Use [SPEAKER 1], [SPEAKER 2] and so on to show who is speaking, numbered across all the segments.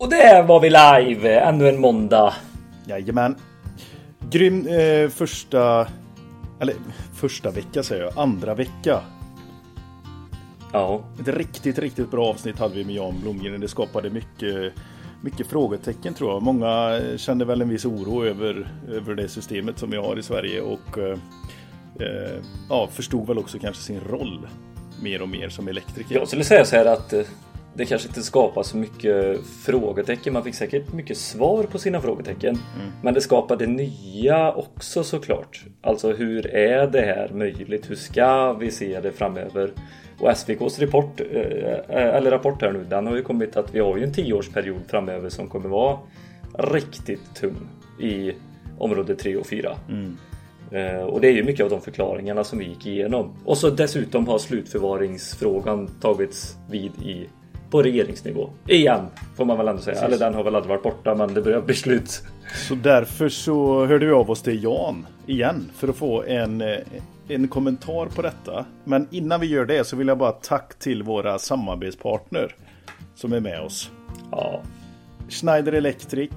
[SPEAKER 1] Och där var vi live! Ännu en måndag.
[SPEAKER 2] Jajamän. Grym eh, första... Eller första vecka säger jag. Andra vecka.
[SPEAKER 1] Ja.
[SPEAKER 2] Ett riktigt, riktigt bra avsnitt hade vi med Jan Blomgren. Det skapade mycket, mycket frågetecken tror jag. Många kände väl en viss oro över, över det systemet som vi har i Sverige och eh, eh ja, förstod väl också kanske sin roll mer och mer som elektriker.
[SPEAKER 1] Jag skulle säga så här att eh, det kanske inte skapar så mycket frågetecken. Man fick säkert mycket svar på sina frågetecken. Mm. Men det skapade nya också såklart. Alltså hur är det här möjligt? Hur ska vi se det framöver? Och SVKs rapport, eh, eh, eller rapport här nu, den har ju kommit att vi har ju en tioårsperiod framöver som kommer vara riktigt tung i område 3 och 4. Mm. Eh, och det är ju mycket av de förklaringarna som vi gick igenom. Och så dessutom har slutförvaringsfrågan tagits vid i på regeringsnivå. Igen, får man väl ändå säga. Precis. Eller den har väl aldrig varit borta, men det börjar bli slut.
[SPEAKER 2] Så därför så hörde vi av oss till Jan igen för att få en, eh, en kommentar på detta. Men innan vi gör det så vill jag bara tack till våra samarbetspartner som är med oss.
[SPEAKER 1] Ja.
[SPEAKER 2] Schneider Electric.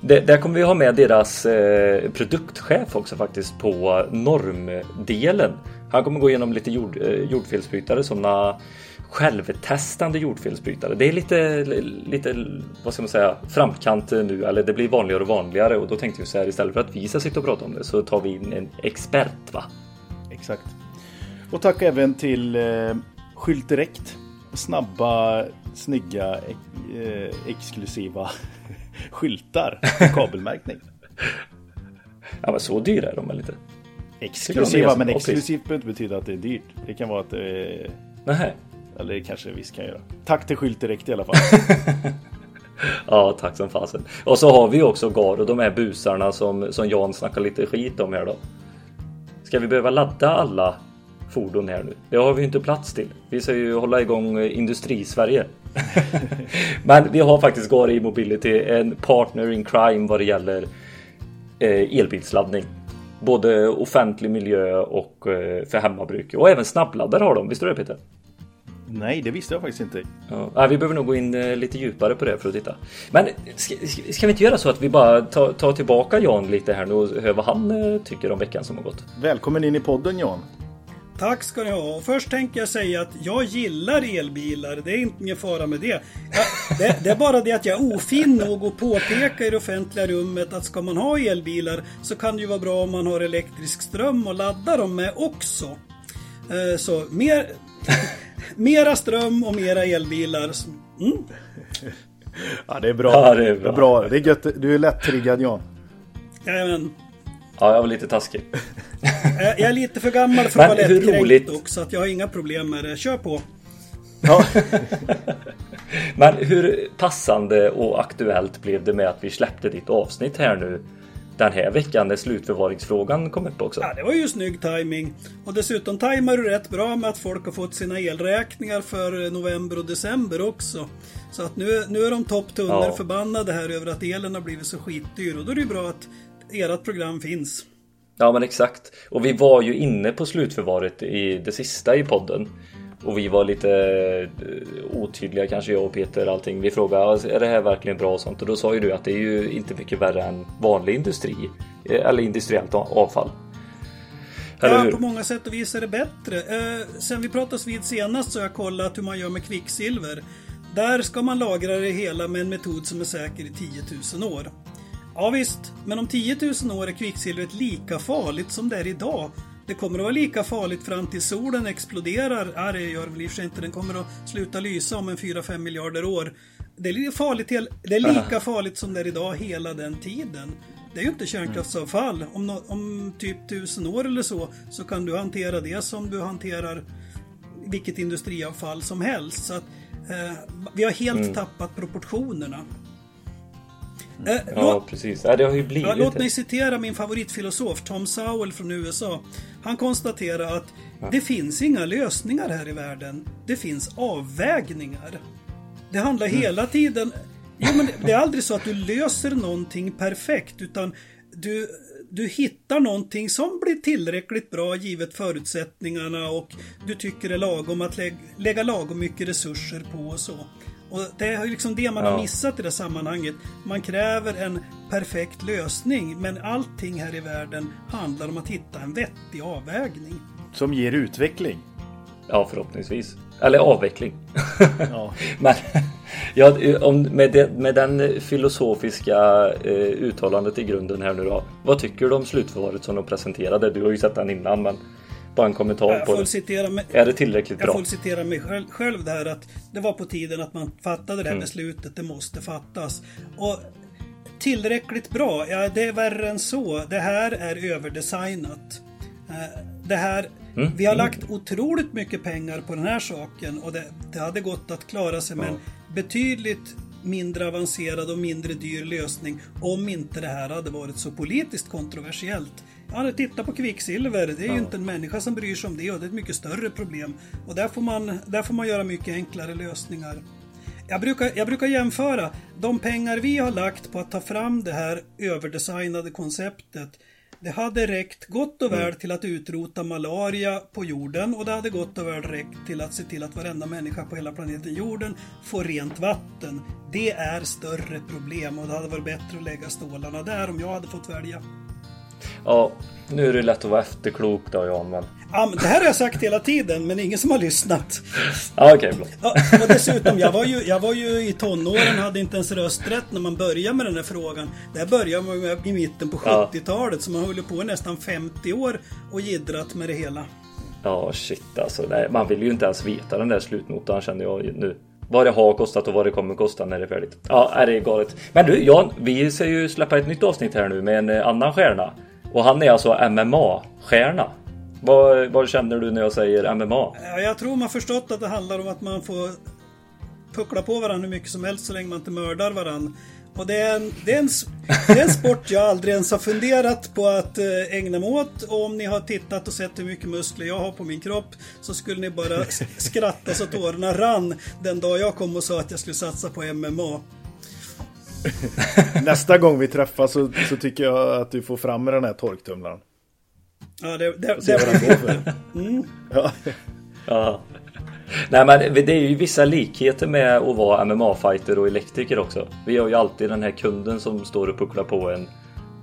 [SPEAKER 1] Det, där kommer vi ha med deras eh, produktchef också faktiskt på normdelen. Han kommer gå igenom lite jord, eh, jordfelsbrytare, sådana självtestande jordfelsbrytare. Det är lite, lite, vad ska man säga, framkant nu, eller det blir vanligare och vanligare och då tänkte vi så här istället för att vi ska sitta och prata om det så tar vi in en expert va?
[SPEAKER 2] Exakt. Och tack även till eh, Skylt Direkt. Snabba, snygga, eh, exklusiva skyltar med kabelmärkning.
[SPEAKER 1] ja men så dyra är de väl inte?
[SPEAKER 2] Exklusiva, men exklusivt behöver inte betyda att det är dyrt. Det kan vara att är...
[SPEAKER 1] Nej.
[SPEAKER 2] Eller det kanske visst kan göra. Tack till Skylt Direkt i alla fall.
[SPEAKER 1] ja, tack som fasen. Och så har vi också Garo, de här busarna som, som Jan snackar lite skit om här då. Ska vi behöva ladda alla fordon här nu? Det har vi inte plats till. Vi ska ju hålla igång eh, industri-Sverige. Men vi har faktiskt Garo E-mobility, en partner in crime vad det gäller eh, elbilsladdning. Både offentlig miljö och eh, för hemmabruk. Och även snabbladdare har de. Visst är det Peter?
[SPEAKER 2] Nej, det visste jag faktiskt inte.
[SPEAKER 1] Ja, vi behöver nog gå in eh, lite djupare på det för att titta. Men ska, ska vi inte göra så att vi bara tar, tar tillbaka Jan lite här nu och hör vad han eh, tycker om veckan som har gått?
[SPEAKER 2] Välkommen in i podden Jan.
[SPEAKER 3] Tack ska ni ha. Först tänker jag säga att jag gillar elbilar. Det är inte ingen fara med det. Jag, det. Det är bara det att jag är ofin nog att påpeka i det offentliga rummet att ska man ha elbilar så kan det ju vara bra om man har elektrisk ström och ladda dem med också. Eh, så mer, mera ström och mera elbilar. Mm.
[SPEAKER 2] Ja, det är bra.
[SPEAKER 1] Ja, det är bra.
[SPEAKER 2] bra. Det är gött. Du är lätt triggad Jan.
[SPEAKER 3] Jajamän.
[SPEAKER 1] Ja, jag var lite taskig.
[SPEAKER 3] jag är lite för gammal för att vara lättkränkt också, så att jag har inga problem med det. Kör på.
[SPEAKER 1] Ja. Men hur passande och aktuellt blev det med att vi släppte ditt avsnitt här nu den här veckan när slutförvaringsfrågan kom upp också.
[SPEAKER 3] Ja, det var ju snygg timing. Och dessutom tajmar du rätt bra med att folk har fått sina elräkningar för november och december också. Så att nu, nu är de topptunnor ja. förbannade här över att elen har blivit så skitdyr och då är det ju bra att ert program finns.
[SPEAKER 1] Ja men exakt. Och vi var ju inne på slutförvaret i det sista i podden. Och vi var lite eh, otydliga kanske jag och Peter allting. Vi frågade är det här verkligen bra och sånt och då sa ju du att det är ju inte mycket värre än vanlig industri eh, eller industriellt avfall.
[SPEAKER 3] Eller ja, på många sätt och vis är det bättre. Eh, sen vi pratades vid senast så har jag kollat hur man gör med kvicksilver. Där ska man lagra det hela med en metod som är säker i 10 000 år. Ja visst, men om 10 000 år är kvicksilvret lika farligt som det är idag det kommer att vara lika farligt fram till solen exploderar. Ja, det gör väl i och för sig inte. Den kommer att sluta lysa om en 4-5 miljarder år. Det är, farligt, det är lika farligt som det är idag hela den tiden. Det är ju inte kärnkraftsavfall. Om, om typ tusen år eller så, så kan du hantera det som du hanterar vilket industriavfall som helst. Så att, eh, vi har helt mm. tappat proportionerna.
[SPEAKER 1] Eh, ja, låt, precis. Ja, det har ju blivit
[SPEAKER 3] ja, låt mig citera min favoritfilosof Tom Sowell från USA. Han konstaterar att ja. det finns inga lösningar här i världen. Det finns avvägningar. Det handlar mm. hela tiden... Jo, men det är aldrig så att du löser någonting perfekt, utan du, du hittar någonting som blir tillräckligt bra givet förutsättningarna och du tycker det är lagom att lägga, lägga lagom mycket resurser på och så. Och det är liksom det man ja. har missat i det sammanhanget. Man kräver en perfekt lösning men allting här i världen handlar om att hitta en vettig avvägning.
[SPEAKER 2] Som ger utveckling.
[SPEAKER 1] Ja, förhoppningsvis. Eller avveckling. Ja. Men ja, om, med, det, med den filosofiska eh, uttalandet i grunden här nu då. Vad tycker du om slutförvaret som de presenterade? Du har ju sett den innan men bara en kommentar
[SPEAKER 3] jag
[SPEAKER 1] på det.
[SPEAKER 3] Citera mig,
[SPEAKER 1] är det tillräckligt
[SPEAKER 3] jag
[SPEAKER 1] bra?
[SPEAKER 3] Jag får citera mig själv, själv där att det var på tiden att man fattade det här mm. beslutet. Det måste fattas. Och tillräckligt bra? Ja, det är värre än så. Det här är överdesignat. Eh, det här Mm. Vi har mm. lagt otroligt mycket pengar på den här saken och det, det hade gått att klara sig med en betydligt mindre avancerad och mindre dyr lösning om inte det här hade varit så politiskt kontroversiellt. Ja, titta på kvicksilver. Det är ja. ju inte en människa som bryr sig om det och det är ett mycket större problem. Och där får man, där får man göra mycket enklare lösningar. Jag brukar, jag brukar jämföra de pengar vi har lagt på att ta fram det här överdesignade konceptet det hade räckt gott och väl mm. till att utrota malaria på jorden och det hade gott och väl räckt till att se till att varenda människa på hela planeten jorden får rent vatten. Det är större problem och det hade varit bättre att lägga stålarna där om jag hade fått välja.
[SPEAKER 1] Ja, nu är det lätt att vara efterklok då Jan, men...
[SPEAKER 3] Ja, men det här har jag sagt hela tiden, men ingen som har lyssnat.
[SPEAKER 1] Ja, okej. Okay,
[SPEAKER 3] ja, och dessutom, jag var, ju, jag var ju i tonåren, hade inte ens rösträtt när man började med den här frågan. Det här började man med i mitten på 70-talet, så man höll på i nästan 50 år och gidrat med det hela.
[SPEAKER 1] Ja, shit alltså. Nej, man vill ju inte ens veta den där slutnotan känner jag nu. Vad det har kostat och vad det kommer kosta när det är färdigt. Ja, det är galet. Men du Jan, vi ska ju släppa ett nytt avsnitt här nu med en eh, annan stjärna. Och han är alltså MMA-stjärna. Vad, vad, känner du när jag säger MMA?
[SPEAKER 3] Jag tror man förstått att det handlar om att man får puckla på varandra hur mycket som helst så länge man inte mördar varandra. Och det är, en, det, är en, det är en sport jag aldrig ens har funderat på att eh, ägna mig åt. Och om ni har tittat och sett hur mycket muskler jag har på min kropp så skulle ni bara skratta så tårarna rann den dag jag kom och sa att jag skulle satsa på MMA.
[SPEAKER 2] Nästa gång vi träffas så, så, tycker jag att du får fram med den här torktumlaren.
[SPEAKER 3] Ja, det, det, det vad den går för.
[SPEAKER 1] Mm. Ja. ja. Nej men det är ju vissa likheter med att vara MMA-fighter och elektriker också. Vi har ju alltid den här kunden som står och pucklar på en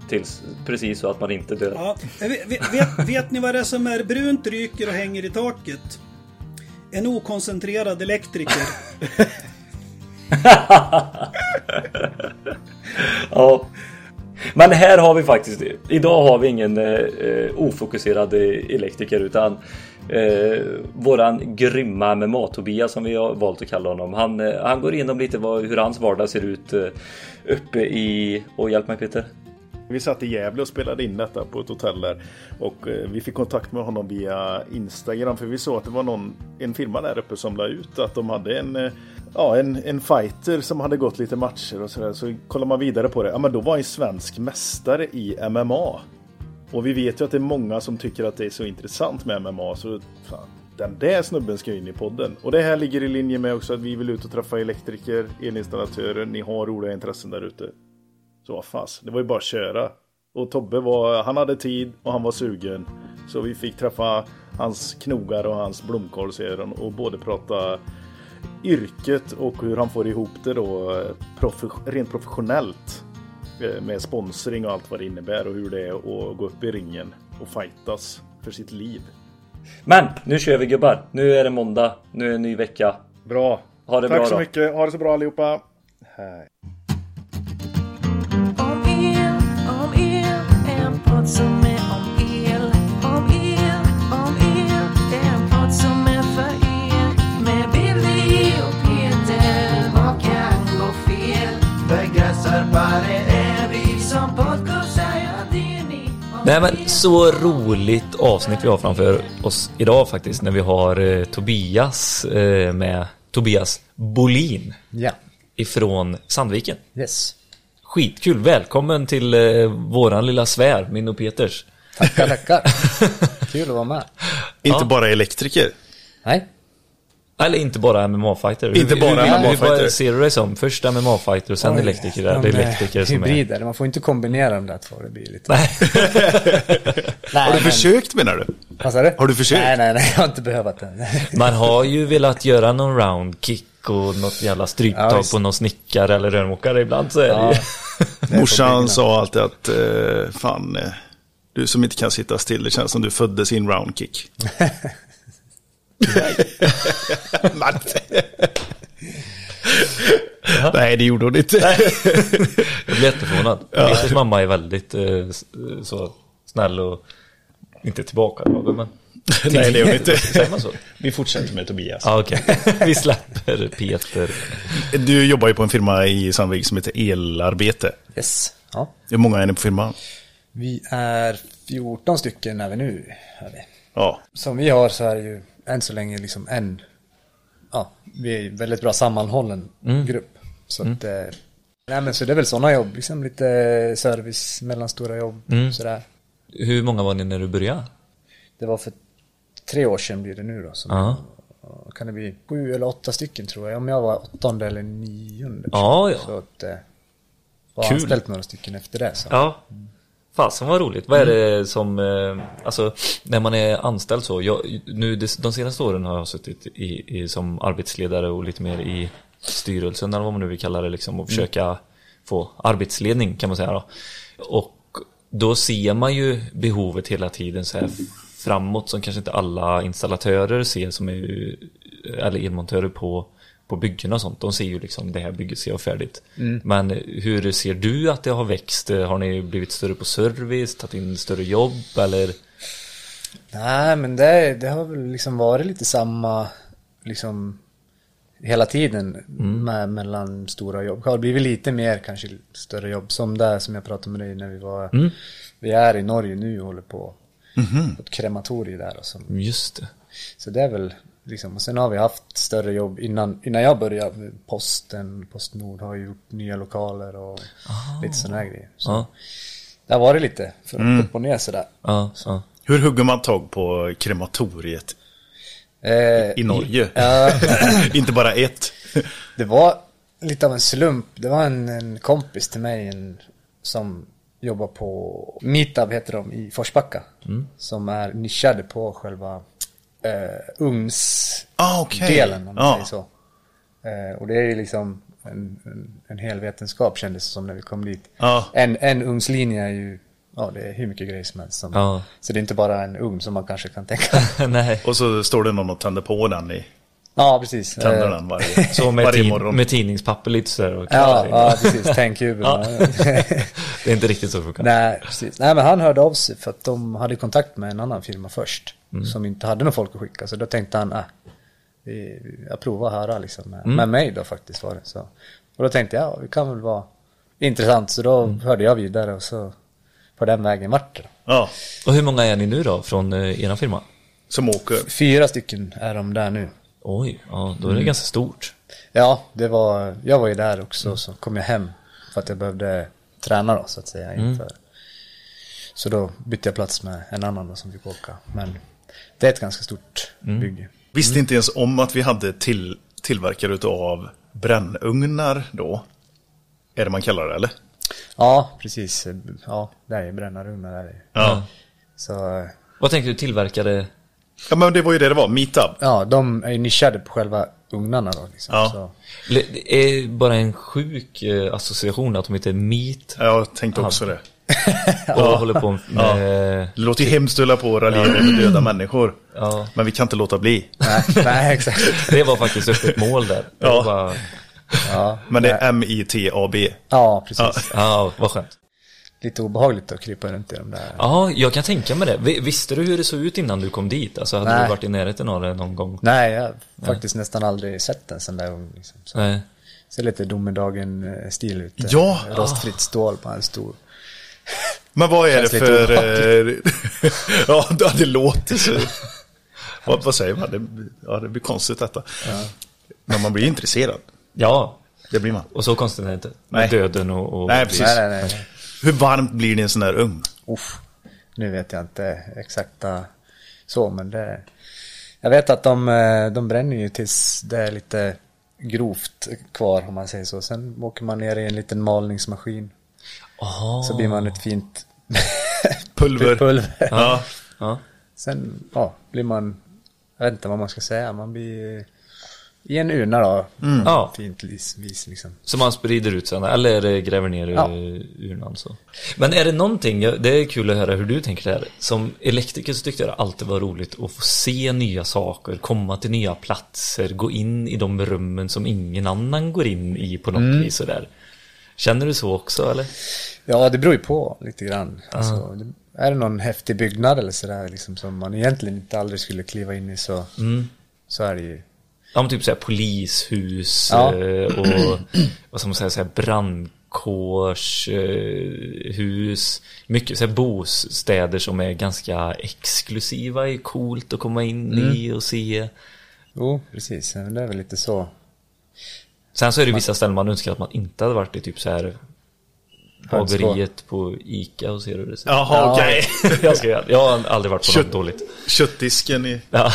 [SPEAKER 1] tills precis så att man inte dör.
[SPEAKER 3] Ja. Vet, vet, vet ni vad det är som är brunt, ryker och hänger i taket? En okoncentrerad elektriker.
[SPEAKER 1] ja. Men här har vi faktiskt, idag har vi ingen eh, eh ofokuserad eh, elektriker utan eh, våran grymma MMA-Tobias som vi har valt att kalla honom. Han, eh, han går igenom lite vad, hur hans vardag ser ut eh, uppe i, och hjälp mig Peter.
[SPEAKER 2] Vi satt i Gävle och spelade in detta på ett hotell där och eh, vi fick kontakt med honom via Instagram för vi såg att det var någon, en firma där uppe som la ut att de hade en, eh, ja, en, en fighter som hade gått lite matcher och sådär. Så kollar man vidare på det, ja men då var han svensk mästare i MMA. Och vi vet ju att det är många som tycker att det är så intressant med MMA så fan, den där snubben ska in i podden. Och det här ligger i linje med också att vi vill ut och träffa elektriker, elinstallatörer, ni har roliga intressen där ute. Så vad fas, det var ju bara att köra. Och Tobbe var, han hade tid och han var sugen. Så vi fick träffa hans knogar och hans blomkål och både prata yrket och hur han får ihop det då profe rent professionellt. Eh, med sponsring och allt vad det innebär och hur det är att gå upp i ringen och fightas för sitt liv.
[SPEAKER 1] Men nu kör vi gubbar. Nu är det måndag. Nu är det en ny vecka.
[SPEAKER 2] Bra.
[SPEAKER 1] Ha det
[SPEAKER 2] Tack
[SPEAKER 1] bra
[SPEAKER 2] så då. mycket. Ha det så bra allihopa. Hej.
[SPEAKER 1] Nej men så roligt avsnitt vi har framför oss idag faktiskt när vi har eh, Tobias eh, med Tobias Bolin.
[SPEAKER 4] Ja.
[SPEAKER 1] Ifrån Sandviken.
[SPEAKER 4] Yes.
[SPEAKER 1] Skitkul, välkommen till eh, våran lilla sfär, min och Peters.
[SPEAKER 4] Tackar, tackar. Kul att vara med.
[SPEAKER 2] Inte ja. bara elektriker.
[SPEAKER 4] Nej.
[SPEAKER 1] Eller inte bara MMA-fighter.
[SPEAKER 2] Inte bara MMA-fighter. Hur
[SPEAKER 1] ser du dig som? Först MMA-fighter och sen Oj, elektriker? De eller elektriker
[SPEAKER 4] som hybrider. Är... Man får inte kombinera de där två. Det blir lite...
[SPEAKER 2] Nej. Nej Har du men... försökt menar du?
[SPEAKER 4] Vad sa du?
[SPEAKER 2] Har du försökt?
[SPEAKER 4] Nej, nej, nej, jag har inte behövt det.
[SPEAKER 1] Man har ju velat göra någon round kick och något jävla stryptag
[SPEAKER 4] Ja,
[SPEAKER 1] på någon snickare eller rörmokare ibland så är det
[SPEAKER 4] Ja.
[SPEAKER 1] ju.
[SPEAKER 2] Morsan sa alltid att eh, fan, eh, du som inte kan sitta still, det känns som du föddes i en roundkick. Men- Nej, det gjorde hon inte.
[SPEAKER 1] Jag blir jätteförvånad. Peters mamma är väldigt eh, s- så snäll och inte tillbakadragen men.
[SPEAKER 2] Nej, det är hon inte.
[SPEAKER 1] Säger man så?
[SPEAKER 2] Vi fortsätter med Tobias.
[SPEAKER 1] Ja okej. Vi släpper Peter.
[SPEAKER 2] Du jobbar ju på en firma i Sandvik som heter Elarbete.
[SPEAKER 4] Yes. Ja.
[SPEAKER 2] Hur många är ni på firman?
[SPEAKER 4] Vi är 14 stycken är vi nu. Är vi.
[SPEAKER 2] Ja,
[SPEAKER 4] Som vi har så är det ju än så länge liksom en, ja, vi är en väldigt bra sammanhållen grupp. Så att, eh, nej men så det är väl sådana jobb, liksom lite service, mellanstora jobb, sådär.
[SPEAKER 1] Hur många var ni när du började?
[SPEAKER 4] Det var för tre år sedan blir det nu då. Så kan det bli sju eller åtta stycken tror jag. Om jag var åttonde eller nionde.
[SPEAKER 1] Ja, ja.
[SPEAKER 4] Så att, eh, var
[SPEAKER 1] Kul.
[SPEAKER 4] anställt några stycken efter det. Så.
[SPEAKER 1] Ja. Fasen vad roligt. Vad är det som, eh, alltså när man är anställd så, jag, nu de senaste åren har jag suttit i, i, som arbetsledare och lite mer i styrelsen eller vad man nu vill kalla det liksom och försöka få arbetsledning kan man säga då. Och då ser man ju behovet hela tiden så här framåt som kanske inte alla installatörer ser som är eller elmontörer på på byggena och sånt. De ser ju liksom det här bygget ser jag färdigt. Men hur ser du att det har växt? Har ni blivit större på service, tagit in större jobb eller?
[SPEAKER 4] Nej, men det, det har väl liksom varit lite samma, liksom hela tiden med, mellan stora jobb. Det har blivit lite mer kanske större jobb som det som jag pratade med dig när vi var, vi är i Norge nu och håller på på ett krematorium där och så.
[SPEAKER 1] Just det.
[SPEAKER 4] Så det är väl liksom, och sen har vi haft större jobb innan, innan jag började. Posten, Postnord har gjort nya lokaler och lite sådana här grejer. Så
[SPEAKER 1] Ja,
[SPEAKER 4] det har varit lite för upp och ner sådär.
[SPEAKER 1] ja, ja.
[SPEAKER 2] hur hugger man tag på krematoriet
[SPEAKER 4] Eh,
[SPEAKER 2] i Norge?
[SPEAKER 4] Ja,
[SPEAKER 2] inte bara ett.
[SPEAKER 4] det var lite av en slump. Det var en, en kompis till mig en, som jobbar på Mitab heter de i Forsbacka. Som är nischade på själva eh, ugnsdelen
[SPEAKER 2] Ah, okej.
[SPEAKER 4] om man
[SPEAKER 2] Ja.
[SPEAKER 4] säger så. Eh, och det är ju liksom en, en, en hel vetenskap kändes det som när vi kom dit.
[SPEAKER 2] Ja.
[SPEAKER 4] En, en ugnslinje är ju, ja det är hur mycket grejer som helst. Som,
[SPEAKER 1] Ja.
[SPEAKER 4] Så det är inte bara en ugn som man kanske kan tänka.
[SPEAKER 1] Nej.
[SPEAKER 2] Och så står det någon och tänder på den i
[SPEAKER 4] ja, precis.
[SPEAKER 2] tänder
[SPEAKER 4] Eh,
[SPEAKER 2] den varje,
[SPEAKER 1] Så med,
[SPEAKER 2] varje
[SPEAKER 1] tid,
[SPEAKER 2] morgon.
[SPEAKER 1] med tidningspapper lite sådär och
[SPEAKER 4] Ja, ja precis. Tändkuben.
[SPEAKER 1] Det är inte riktigt så det funkar.
[SPEAKER 4] Nej, precis. Nej, men han hörde av sig för att de hade kontakt med en annan firma först.
[SPEAKER 1] Mm.
[SPEAKER 4] Som inte hade någon folk att skicka. Så då tänkte han, äh, vi- jag provar att höra liksom. Med,
[SPEAKER 1] Mm.
[SPEAKER 4] med mig då faktiskt var det. Så. Och då tänkte jag, ja, det kan väl vara intressant. Så då
[SPEAKER 1] Mm.
[SPEAKER 4] hörde jag vidare och så på den vägen vart det.
[SPEAKER 2] Ja,
[SPEAKER 1] Och hur många är ni nu då från eh, era firma?
[SPEAKER 2] som åker.
[SPEAKER 4] Fyra stycken är de där nu.
[SPEAKER 1] Oj, ja då är det
[SPEAKER 4] Mm.
[SPEAKER 1] ganska stort.
[SPEAKER 4] Ja, det var, jag var ju där också.
[SPEAKER 1] Mm.
[SPEAKER 4] Så kom jag hem för att jag behövde träna då så att säga
[SPEAKER 1] Mm.
[SPEAKER 4] inför. Så då bytte jag plats med en annan då som fick åka. Men det är ett ganska stort
[SPEAKER 1] Mm.
[SPEAKER 4] bygge.
[SPEAKER 2] Visste inte ens om att vi hade till, tillverkare av brännugnar då. Är det man kallar det eller?
[SPEAKER 4] Ja, precis. Ja, det är brännarugnar där. är det.
[SPEAKER 2] Ja.
[SPEAKER 4] Så
[SPEAKER 1] Vad tänkte du tillverkade?
[SPEAKER 2] Ja men det var ju det det var, Meetup.
[SPEAKER 4] ja, de är nischade på själva ugnarna då. Liksom.
[SPEAKER 2] Ja.
[SPEAKER 4] Så,
[SPEAKER 1] Det är bara en sjuk eh, association att de heter Meat
[SPEAKER 2] Jag tänkte också det.
[SPEAKER 1] och håller på med...
[SPEAKER 2] Det låter ju hemskt att hålla på och raljera över döda människor.
[SPEAKER 1] Ja.
[SPEAKER 2] Men vi kan inte låta bli.
[SPEAKER 4] nej, nej, exakt.
[SPEAKER 1] Det var faktiskt öppet mål där.
[SPEAKER 2] Ja.
[SPEAKER 1] Bara,
[SPEAKER 4] Ja,
[SPEAKER 2] Men det är M-I-T-A-B.
[SPEAKER 4] ja precis.
[SPEAKER 1] ja, vad skönt.
[SPEAKER 4] Lite obehagligt att krypa runt i de där.
[SPEAKER 1] Ja, jag kan tänka mig det. Vi- Visste du hur det såg ut innan du kom dit? Alltså hade
[SPEAKER 4] Nej.
[SPEAKER 1] du varit i närheten av det någon gång?
[SPEAKER 4] Nej, jag har faktiskt nästan aldrig sett en sån där ugn. Liksom. Så.
[SPEAKER 1] Nej.
[SPEAKER 4] Ser lite domedagen-stil ut. eh,
[SPEAKER 2] Ja.
[SPEAKER 4] Rostfritt stål på en stor.
[SPEAKER 2] Men vad är det för... eh, ja, det- låter så... vad, vad säger man? Det, ja, det blir konstigt detta. Men man blir intresserad.
[SPEAKER 1] Ja,
[SPEAKER 2] Det blir man.
[SPEAKER 1] och så konstigt är det inte. Med
[SPEAKER 2] Nej.
[SPEAKER 1] döden och... och
[SPEAKER 2] Nej, precis.
[SPEAKER 4] Nej, nej, nej.
[SPEAKER 2] Hur varmt blir det i en sån där ugn?
[SPEAKER 4] Uff, nu vet jag inte exakta så, men det... Jag vet att de, eh, de bränner ju tills det är lite grovt kvar om man säger så. Sen åker man ner i en liten malningsmaskin.
[SPEAKER 1] Aha.
[SPEAKER 4] Så blir man ett fint
[SPEAKER 2] Pulver.
[SPEAKER 4] pulver.
[SPEAKER 2] Ja.
[SPEAKER 1] Ja.
[SPEAKER 4] sen ja, blir man, jag vet inte vad man ska säga, man blir i en urna då.
[SPEAKER 1] Ja.
[SPEAKER 4] Fint vis, liksom.
[SPEAKER 1] Så man sprider ut sen, eller gräver ner
[SPEAKER 4] Ja.
[SPEAKER 1] urnan så. Men är det någonting, det är kul att höra hur du tänker där. Som elektriker så tyckte jag det alltid var roligt att få se nya saker, komma till nya platser, gå in i de rummen som ingen annan går in i på något vis sådär. Känner du så också eller?
[SPEAKER 4] Ja, det beror ju på lite grann. Alltså, är det någon häftig byggnad eller sådär liksom som man egentligen inte aldrig skulle kliva in i så, så är det ju.
[SPEAKER 1] Ja men typ såhär polishus
[SPEAKER 4] Ja.
[SPEAKER 1] eh, och vad ska man säga, såhär brandkårshus. Mycket såhär bostäder som är ganska exklusiva, är coolt att komma in i och se.
[SPEAKER 4] Jo, precis. Det är väl lite så.
[SPEAKER 1] Sen så är det vissa ställen man önskar att man inte hade varit i, typ så här bageriet på Ica och ser hur det ser ut.
[SPEAKER 2] Jaha, okej.
[SPEAKER 1] jag, ska, jag har aldrig varit på
[SPEAKER 2] Kött-
[SPEAKER 1] något dåligt.
[SPEAKER 2] Köttdisken i...
[SPEAKER 1] Ja.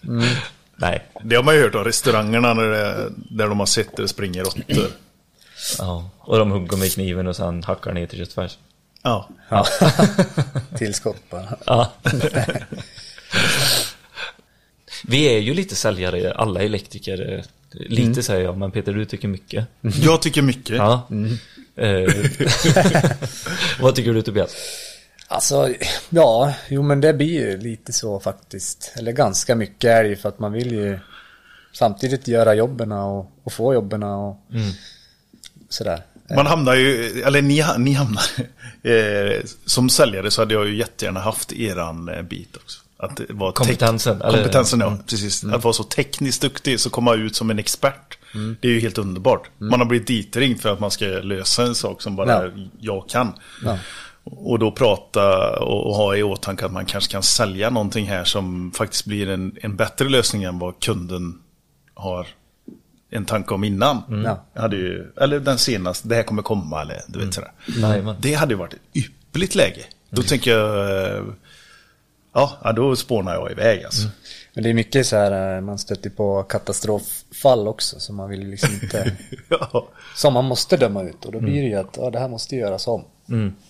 [SPEAKER 1] Nej.
[SPEAKER 2] Det har man ju hört av restaurangerna när det, där de har sett det springer råttor.
[SPEAKER 1] Ja. Och de hugger med kniven och sen hackar ner till köttfärs.
[SPEAKER 2] Ja.
[SPEAKER 4] Ja. Tillskott bara.
[SPEAKER 1] Ja. Vi är ju lite säljare, alla elektriker. Lite säger jag, men Peter du tycker mycket.
[SPEAKER 2] Jag tycker mycket.
[SPEAKER 1] Ja. Eh, Vad tycker du Tobias?
[SPEAKER 4] Alltså, ja, jo men det blir ju lite så faktiskt. Eller ganska mycket är det ju för att man vill ju samtidigt göra jobben och, och få jobben och sådär.
[SPEAKER 2] Man hamnar ju, eller ni, ni hamnar, eh, som säljare så hade jag ju jättegärna haft eran eh, bit också. Att det var tech-
[SPEAKER 1] Kompetensen, eller-
[SPEAKER 2] Kompetensen, ja. Precis. Att vara så tekniskt duktig, så komma ut som en expert. Det är ju helt underbart. Man har blivit ditringd för att man ska lösa en sak som bara
[SPEAKER 4] Ja.
[SPEAKER 2] jag kan.
[SPEAKER 4] Ja.
[SPEAKER 2] Och då prata och, och ha i åtanke att man kanske kan sälja någonting här som faktiskt blir en, en bättre lösning än vad kunden har en tanke om innan.
[SPEAKER 4] Ja.
[SPEAKER 2] Jag hade ju, eller den senaste, det här kommer komma eller du vet sådär. Det hade ju varit ett ypperligt läge. Då tänker jag, ja, då spånar jag iväg alltså.
[SPEAKER 4] Men det är mycket så här, eh, man stöter på katastroffall också som man vill liksom inte,
[SPEAKER 2] ja.
[SPEAKER 4] som man måste döma ut. Och då blir det ju att, ja det här måste göras om.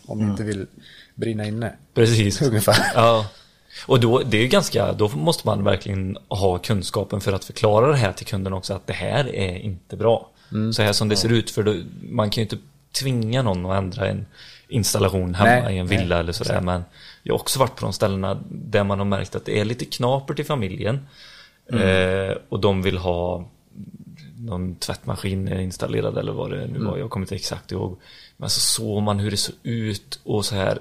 [SPEAKER 4] Om man inte vill brinna inne.
[SPEAKER 1] Precis.
[SPEAKER 4] Ungefär.
[SPEAKER 1] Ja. Och då, det är ganska, då måste man verkligen ha kunskapen för att förklara det här till kunden också att det här är inte bra.
[SPEAKER 4] Mm.
[SPEAKER 1] Så här som det ser ut, för då, man kan ju inte tvinga någon att ändra en installation hemma
[SPEAKER 4] Nej,
[SPEAKER 1] i en
[SPEAKER 4] nej,
[SPEAKER 1] villa eller sådär. Men jag har också varit på de ställena där man har märkt att det är lite knapert i familjen.
[SPEAKER 4] Mm.
[SPEAKER 1] Eh, och de vill ha någon tvättmaskin installerad eller vad det nu
[SPEAKER 4] Mm.
[SPEAKER 1] var. Jag kommer inte exakt ihåg. Men så såg man hur det såg ut och så här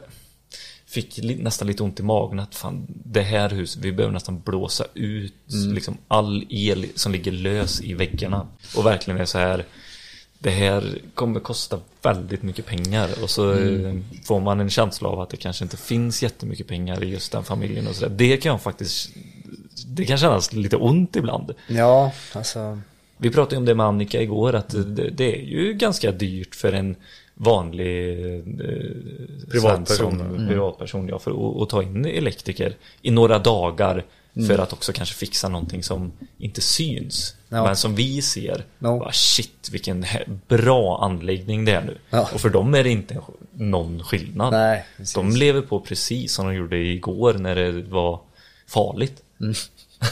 [SPEAKER 1] fick nästan lite ont i magen att fan det här huset, vi behöver nästan blåsa ut liksom all el som ligger lös i väggarna. Och verkligen är så här det här kommer kosta väldigt mycket pengar och så eh, får man en känsla av att det kanske inte finns jättemycket pengar i just den familjen och så där. Det kan jag faktiskt det kan kännas lite ont ibland.
[SPEAKER 4] Ja, alltså.
[SPEAKER 1] Vi pratade ju om det med Annika igår att det, det är ju ganska dyrt för en vanlig eh,
[SPEAKER 2] Privatperson.
[SPEAKER 1] Svensson, privatperson ja, för att, att ta in elektriker i några dagar för att också kanske fixa någonting som inte syns.
[SPEAKER 4] Ja.
[SPEAKER 1] Men som vi ser,
[SPEAKER 4] No.
[SPEAKER 1] bara, shit vilken bra anläggning det är nu.
[SPEAKER 4] Ja.
[SPEAKER 1] Och för dem är det inte någon skillnad.
[SPEAKER 4] Nej,
[SPEAKER 1] de lever på precis som de gjorde igår när det var farligt.
[SPEAKER 4] Mm.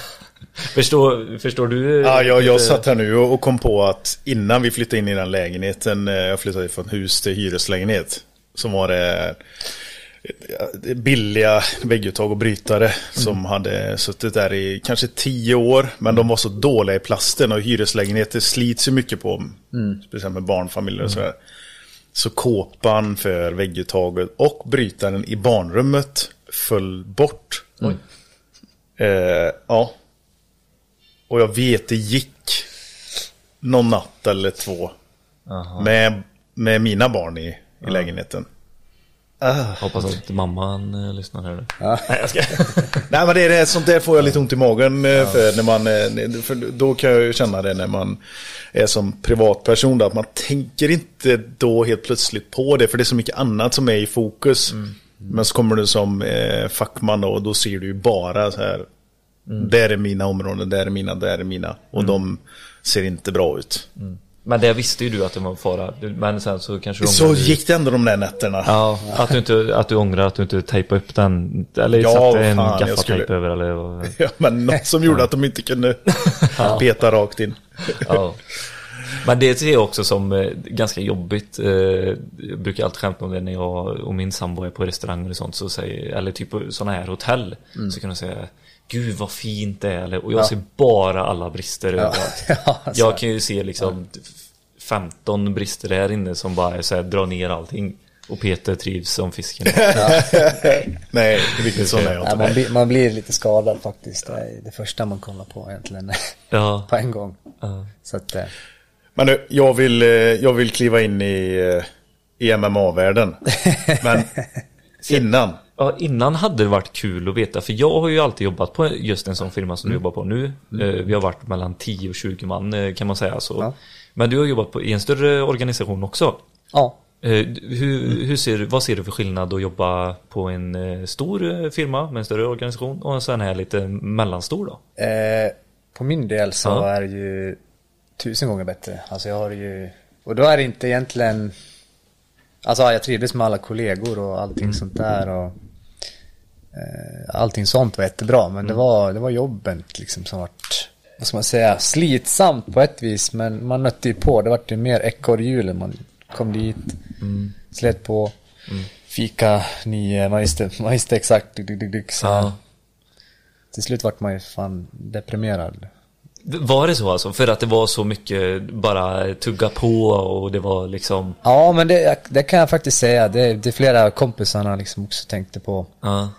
[SPEAKER 1] förstår, förstår du?
[SPEAKER 2] Ja, jag, jag
[SPEAKER 1] lite-
[SPEAKER 2] satt här nu och kom på att innan vi flyttade in i den lägenheten, eh, jag flyttade från hus till hyreslägenhet, som var det eh, billiga vägguttag och brytare som hade suttit där i kanske tio år. Men de var så dåliga i plasten och hyreslägenheter slits ju mycket på, speciellt med barnfamiljer och sådär. Så kåpan för vägguttaget och brytaren i barnrummet föll bort. Eh, ja. Och jag vet, det gick någon natt eller två. Med, med mina barn i, i lägenheten.
[SPEAKER 1] Hoppas att mamman eh, lyssnar här.
[SPEAKER 4] Ja.
[SPEAKER 1] Nej, jag ska...
[SPEAKER 2] Nej men det är det, sånt där får jag lite ont i magen eh, för när man, eh, för då kan jag ju känna det när man är som privatperson då, att man tänker inte då helt plötsligt på det för det är så mycket annat som är i fokus. Men så kommer du som eh, fackman då, och då ser du ju bara så här, där är mina områden, där är mina, där är mina och de ser inte bra ut.
[SPEAKER 1] Men det visste ju du att det var en fara. Men sen så kanske du
[SPEAKER 2] Så gick det ändå de där nätterna.
[SPEAKER 1] Ja, att du, inte, att du ångrar att du inte tejpade upp den. Eller
[SPEAKER 2] Ja,
[SPEAKER 1] satte en gaffatejp
[SPEAKER 2] skulle-
[SPEAKER 1] över eller.
[SPEAKER 2] Ja, men något som gjorde att de inte kunde peta rakt in.
[SPEAKER 1] Ja. Men det ser jag också som eh, ganska jobbigt. Eh, jag brukar alltid skämta om det när jag och min sambo är på restauranger och sånt. Så säger, eller typ på sådana här hotell.
[SPEAKER 2] Mm.
[SPEAKER 1] Så kan de säga Gud vad fint det är. Och jag ser bara alla brister överallt.
[SPEAKER 4] Ja, så.
[SPEAKER 1] Jag kan ju se liksom 15 brister här inne som bara är så här, drar ner allting. Och Peter trivs som fisken.
[SPEAKER 2] Nej, riktigt sån är jag
[SPEAKER 4] Ja,
[SPEAKER 2] inte.
[SPEAKER 4] man, blir, man blir lite skadad faktiskt. Det är det första man kollar på egentligen.
[SPEAKER 1] Ja.
[SPEAKER 4] på en gång.
[SPEAKER 1] ja.
[SPEAKER 4] Så att, eh,
[SPEAKER 2] Men nu, jag vill, eh, jag vill kliva in i, eh, i MMA-världen. Men innan.
[SPEAKER 1] Ja, innan hade det varit kul att veta, för jag har ju alltid jobbat på just en sån firma som du jobbar på nu. Eh, Vi har varit mellan 10 och 20 man eh, kan man säga så.
[SPEAKER 4] Ja.
[SPEAKER 1] Men du har jobbat på, i en större organisation också.
[SPEAKER 4] ja.
[SPEAKER 1] Eh, Hur, hur ser, vad ser du för skillnad att jobba på en stor firma med en större organisation och en sån här lite mellanstor då?
[SPEAKER 4] Eh, på min del så
[SPEAKER 1] Ja.
[SPEAKER 4] är det ju tusen gånger bättre. Alltså jag har ju, och då är det inte egentligen, alltså jag trivdes med alla kollegor och allting sånt där och allting sånt var jättebra. Men det var, det var jobbet liksom som vart, vad ska man säga, slitsamt på ett vis. Men man nötte ju på, det vart ju mer ekorrhjulen. Man kom dit, slet på, fika nio, man visste, man visste exakt, dyk, dyk, dyk, så
[SPEAKER 1] Ja.
[SPEAKER 4] till slut vart man ju fan deprimerad.
[SPEAKER 1] Var det så alltså? För att det var så mycket bara tugga på och det var liksom
[SPEAKER 4] Ja, men det, det kan jag faktiskt säga. Det, det flera kompisarna liksom också tänkte på.
[SPEAKER 1] Ja,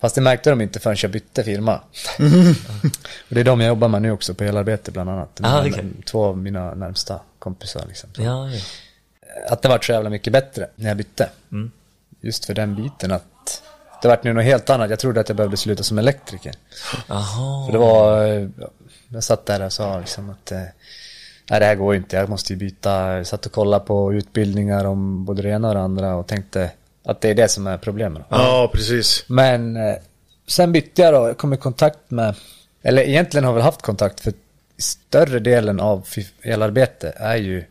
[SPEAKER 4] Fast det märkte de inte förrän jag bytte firma. och det är de jag jobbar med nu också på helarbete bland annat.
[SPEAKER 1] Ah, okej.
[SPEAKER 4] Två av mina närmsta kompisar liksom.
[SPEAKER 1] Ja, ja.
[SPEAKER 4] Att det var så jävla mycket bättre när jag bytte.
[SPEAKER 1] Mm.
[SPEAKER 4] Just för den biten att det vart nu något helt annat. Jag trodde att jag behövde sluta som elektriker.
[SPEAKER 1] Jaha.
[SPEAKER 4] För det var, eh, jag satt där och sa liksom att eh, nej det här går ju inte, jag måste ju byta. Jag satt och kollade på utbildningar om både det ena och det andra och tänkte att det är det som är problemet.
[SPEAKER 2] Ja, precis.
[SPEAKER 4] Men eh, sen bytte jag då, jag kom i kontakt med, eller egentligen har jag väl haft kontakt för större delen av elarbete är ju,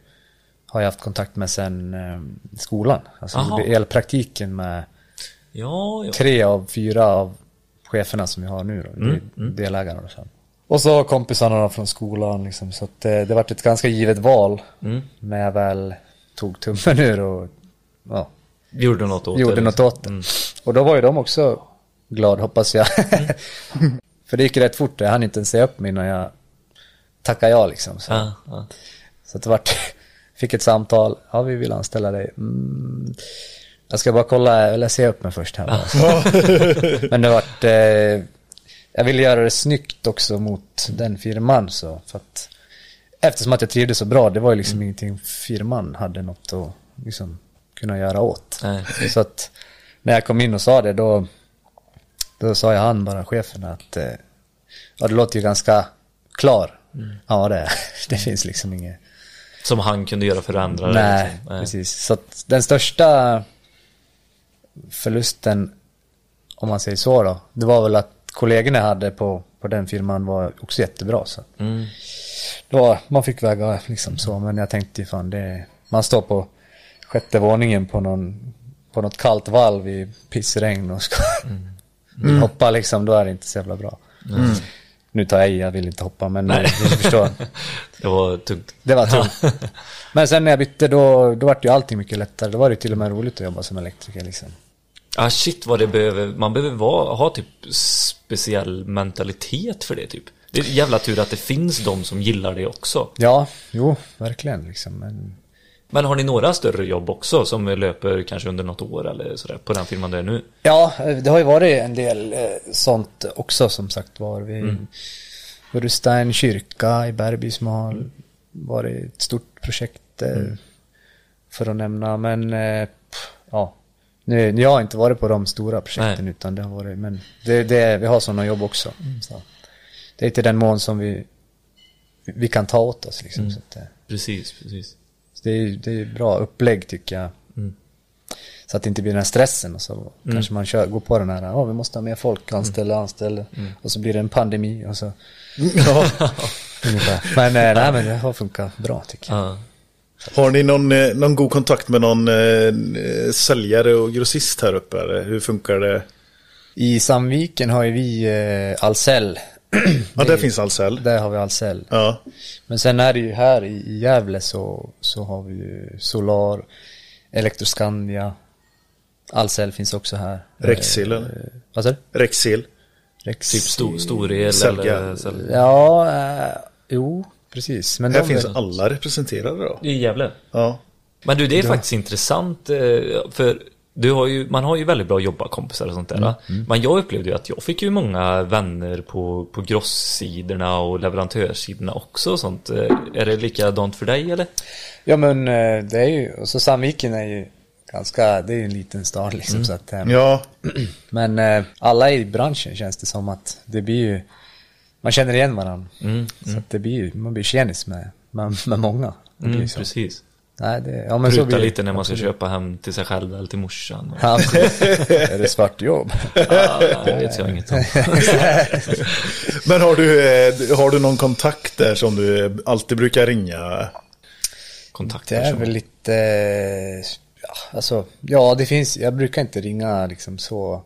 [SPEAKER 4] har jag haft kontakt med sen eh, skolan. Alltså
[SPEAKER 1] Aha.
[SPEAKER 4] elpraktiken med
[SPEAKER 1] Ja, ja.
[SPEAKER 4] tre av fyra av cheferna som vi har nu då, mm, delägarna och så. Och så kompisarna från skolan liksom, så att det, det vart ett ganska givet val
[SPEAKER 1] Mm.
[SPEAKER 4] när jag väl tog tummen ur och ja,
[SPEAKER 1] Gjorde något åt
[SPEAKER 4] gjorde
[SPEAKER 1] det.
[SPEAKER 4] något
[SPEAKER 1] liksom.
[SPEAKER 4] åt det. Och då var ju de också glad hoppas jag. För det gick rätt fort, jag hann inte ens säga upp mig innan jag tackade ja liksom. Så,
[SPEAKER 1] Ja, ja.
[SPEAKER 4] så att det vart, fick ett samtal, ja vi vill anställa dig. Mm, jag ska bara kolla, eller säga upp mig först här bara. Men det vart, eh, jag ville göra det snyggt också mot den firman så. För att, eftersom att jag trivdes så bra, det var ju liksom ingenting firman hade något att liksom kunna göra åt.
[SPEAKER 1] Nej.
[SPEAKER 4] Så att när jag kom in och sa det då, då sa jag han bara, chefen, att eh, ja, det låter ju ganska klar. Ja, det, det finns liksom inget.
[SPEAKER 1] Som han kunde göra för andra.
[SPEAKER 4] Nej,
[SPEAKER 1] liksom. Nej.
[SPEAKER 4] precis. Så att den största förlusten, om man säger så då, det var väl att kollegorna jag hade på, på den firman var också jättebra. Så.
[SPEAKER 1] Mm.
[SPEAKER 4] Var, man fick väga liksom så, men jag tänkte ju fan det, man står på sjätte våningen på någon, på något kallt valv i pissregn och ska vill hoppa liksom, då är det inte så jävla bra. Nu tar jag i, jag vill inte hoppa, men
[SPEAKER 1] Nej.
[SPEAKER 4] du förstår.
[SPEAKER 1] Det var tungt.
[SPEAKER 4] Det var tungt. Men sen när jag bytte då, då var det ju allting mycket lättare. Då var det till och med roligt att jobba som elektriker liksom.
[SPEAKER 1] Ah shit vad det behöver, man behöver vara, ha typ speciell mentalitet för det typ. Det är jävla tur att det finns de som gillar det också.
[SPEAKER 4] Ja, jo, verkligen liksom. Men,
[SPEAKER 1] Men har ni några större jobb också som löper kanske under något år eller sådär på den firman du är nu?
[SPEAKER 4] ja, det har ju varit en del eh, sånt också som sagt var. Vi, vi rustade en kyrka i Bergby som har varit ett stort projekt. Eh, För att nämna, men eh, ja. Nu, jag har inte varit på de stora projekten
[SPEAKER 1] Nej.
[SPEAKER 4] utan det har varit, men det, det, vi har sådana jobb också. Så. Det är till den mån som vi, vi kan ta åt oss liksom. Så att, eh,
[SPEAKER 1] Precis, precis.
[SPEAKER 4] Så det är det är bra upplägg tycker jag.
[SPEAKER 1] Mm.
[SPEAKER 4] Så att det inte blir den här stressen och så kanske man kör, går på den här, ja vi måste ha mer folk, anställa, anställa. Och så blir det en pandemi och så. Men eh, nej men det har funkat bra tycker jag.
[SPEAKER 1] Ja.
[SPEAKER 2] Har ni någon, eh, någon god kontakt med någon eh, säljare och grossist här uppe? Eller? Hur funkar det?
[SPEAKER 4] I Sandviken har ju vi eh, Ahlsell.
[SPEAKER 2] Ja, där finns Ahlsell.
[SPEAKER 4] Där har vi Ahlsell.
[SPEAKER 2] Ja.
[SPEAKER 4] Men sen är det ju här i, i Gävle så, så har vi ju Solar, Elektroskandia, Ahlsell finns också här.
[SPEAKER 2] Rexil,
[SPEAKER 4] Eh,
[SPEAKER 2] eller?
[SPEAKER 4] Vad sa du?
[SPEAKER 2] Rexil.
[SPEAKER 4] Rexil.
[SPEAKER 1] Typ stor, storel
[SPEAKER 2] Sälja.
[SPEAKER 1] eller.
[SPEAKER 4] Ja, eh, jo, precis. Men
[SPEAKER 2] Här finns
[SPEAKER 4] är-
[SPEAKER 2] alla representerade då.
[SPEAKER 1] I Gävle.
[SPEAKER 2] Ja.
[SPEAKER 1] Men du, det är faktiskt intressant. eh, För du har ju, man har ju väldigt bra jobbarkompisar och sånt där. Men jag upplevde ju att jag fick ju många vänner på, på grosssidorna och leverantörssidorna också och sånt. Eh, Är det likadant för dig eller?
[SPEAKER 4] Ja men eh, det är ju, och så Sandviken är ju ganska, det är ju en liten stad liksom så att, eh,
[SPEAKER 2] Ja,
[SPEAKER 4] Men alla i branschen känns det som att det blir ju, man känner igen varandra.
[SPEAKER 1] Mm,
[SPEAKER 4] Så att det blir ju, man blir tjenis med, med, med många.
[SPEAKER 1] Mm,
[SPEAKER 4] så.
[SPEAKER 1] precis.
[SPEAKER 4] Nej, det, ja men så
[SPEAKER 1] Pruta
[SPEAKER 4] blir det.
[SPEAKER 1] lite när man ska köpa hem till sig själv eller till morsan. Och,
[SPEAKER 4] Ja, är det svart jobb?
[SPEAKER 1] ah, det vet jag inget om.
[SPEAKER 2] men har du, eh, har du någon kontakt där som du alltid brukar ringa?
[SPEAKER 4] Det är väl lite, ja, alltså, ja det finns, jag brukar inte ringa liksom så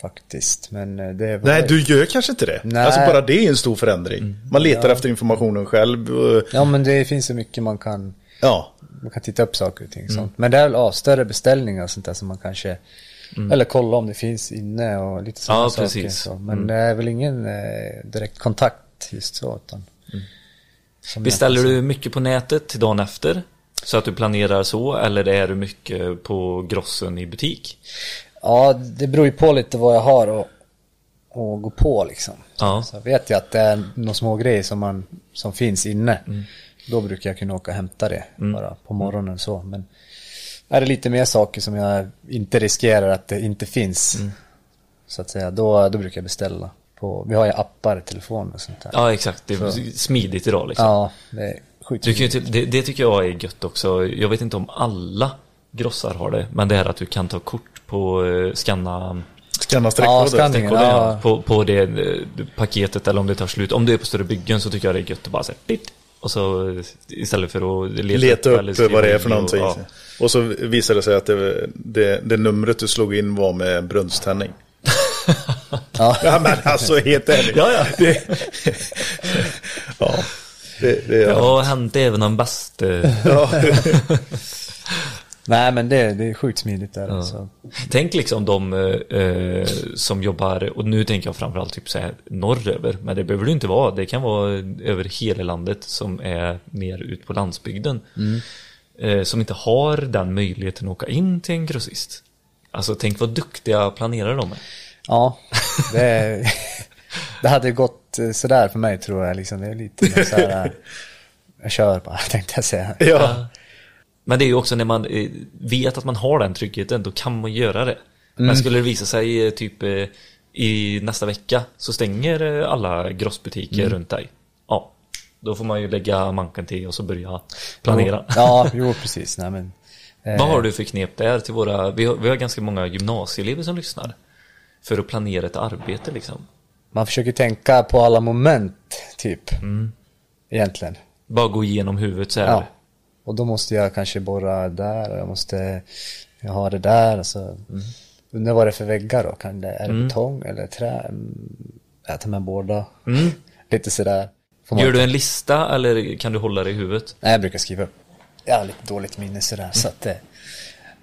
[SPEAKER 4] faktiskt. Men eh, det var
[SPEAKER 2] Nej, du gör kanske inte det.
[SPEAKER 4] Nej.
[SPEAKER 2] Alltså bara det är en stor förändring. Man letar efter informationen själv.
[SPEAKER 4] Ja men det finns så mycket man kan,
[SPEAKER 2] Ja,
[SPEAKER 4] man kan titta upp saker och ting sånt. Men det är väl ja, större beställningar och sånt där som man kanske Eller kolla om det finns inne och lite sådana
[SPEAKER 1] Ja,
[SPEAKER 4] saker.
[SPEAKER 1] precis.
[SPEAKER 4] Så. Men det är väl ingen eh, direkt kontakt just så. Utan, som
[SPEAKER 1] Beställer du mycket på nätet till dagen efter? Så att du planerar så eller är du mycket på grossen i butik?
[SPEAKER 4] Ja, det beror ju på lite vad jag har och, och gå på liksom.
[SPEAKER 1] Ja.
[SPEAKER 4] Så vet jag att det är några små grejer som, man, som finns inne. Då brukar jag kunna åka och hämta det bara på morgonen så. Men är det lite mer saker som jag inte riskerar att det inte finns. Så att säga, då, då brukar jag beställa. På, vi har ju appar i telefonen och sånt där.
[SPEAKER 1] Ja, exakt. Det är
[SPEAKER 4] Så.
[SPEAKER 1] smidigt idag liksom.
[SPEAKER 4] Ja, det är sjukt.
[SPEAKER 1] Du kan ju till, det, det tycker jag är gött också. Jag vet inte om alla grossar har det. Men det är att du kan ta kort på eh, scanna
[SPEAKER 2] skanna
[SPEAKER 4] Ja,
[SPEAKER 2] streckkoder.
[SPEAKER 4] skanning.
[SPEAKER 1] streckkoden,
[SPEAKER 4] Ja.
[SPEAKER 1] ja. på, på det eh, paketet eller om det tar slut. Om du är på större byggen så tycker jag det är gött att bara säga. Och så istället för att leta,
[SPEAKER 2] Leta upp
[SPEAKER 1] skriva
[SPEAKER 2] vad det är för någonting.
[SPEAKER 1] Och,
[SPEAKER 2] Och så visar det sig att det, det, det numret du slog in var med brunnständning.
[SPEAKER 4] Ja.
[SPEAKER 2] Ja men alltså helt ärligt.
[SPEAKER 1] ja. ja,
[SPEAKER 2] Det, ja, det, det,
[SPEAKER 1] Det
[SPEAKER 2] ja.
[SPEAKER 1] har hänt även den bästa.
[SPEAKER 2] Ja.
[SPEAKER 4] Nej men det, det är sjukt smidigt där alltså.
[SPEAKER 1] Tänk liksom de eh, som jobbar, och nu tänker jag framförallt typ så här norröver, men det behöver det inte vara. Det kan vara över hela landet som är mer ut på landsbygden. Eh, som inte har den möjligheten att åka in till en grossist. Alltså tänk vad duktiga planerare de är.
[SPEAKER 4] Ja, det, det hade gått eh, sådär för mig tror jag. Liksom. Det är lite så här, eh, jag kör bara tänkte jag säga.
[SPEAKER 2] ja.
[SPEAKER 1] Men det är ju också när man eh, vet att man har den tryggheten, då kan man göra det. Men skulle det visa sig typ eh, i nästa vecka så stänger eh, alla grossbutiker runt dig. Ja, då får man ju lägga manken till och så börja planera.
[SPEAKER 4] Ja, jo precis. Nej, men, eh,
[SPEAKER 1] Vad har du för knep där till våra, vi har, vi har ganska många gymnasieelever som lyssnar. För att planera ett arbete liksom.
[SPEAKER 4] Man försöker tänka på alla moment, typ. Egentligen.
[SPEAKER 1] Bara gå igenom huvudet så här.
[SPEAKER 4] Ja. Och då måste jag kanske borra där och jag måste har det där. Alltså, Undrar vad det är för väggar då? Kan det, är det betong eller trä? Mm, Jag tar med båda. Lite sådär.
[SPEAKER 1] Gör du en lista eller kan du hålla det i huvudet?
[SPEAKER 4] Nej, jag brukar skriva upp. Jag har lite dåligt minne sådär. Så att, eh,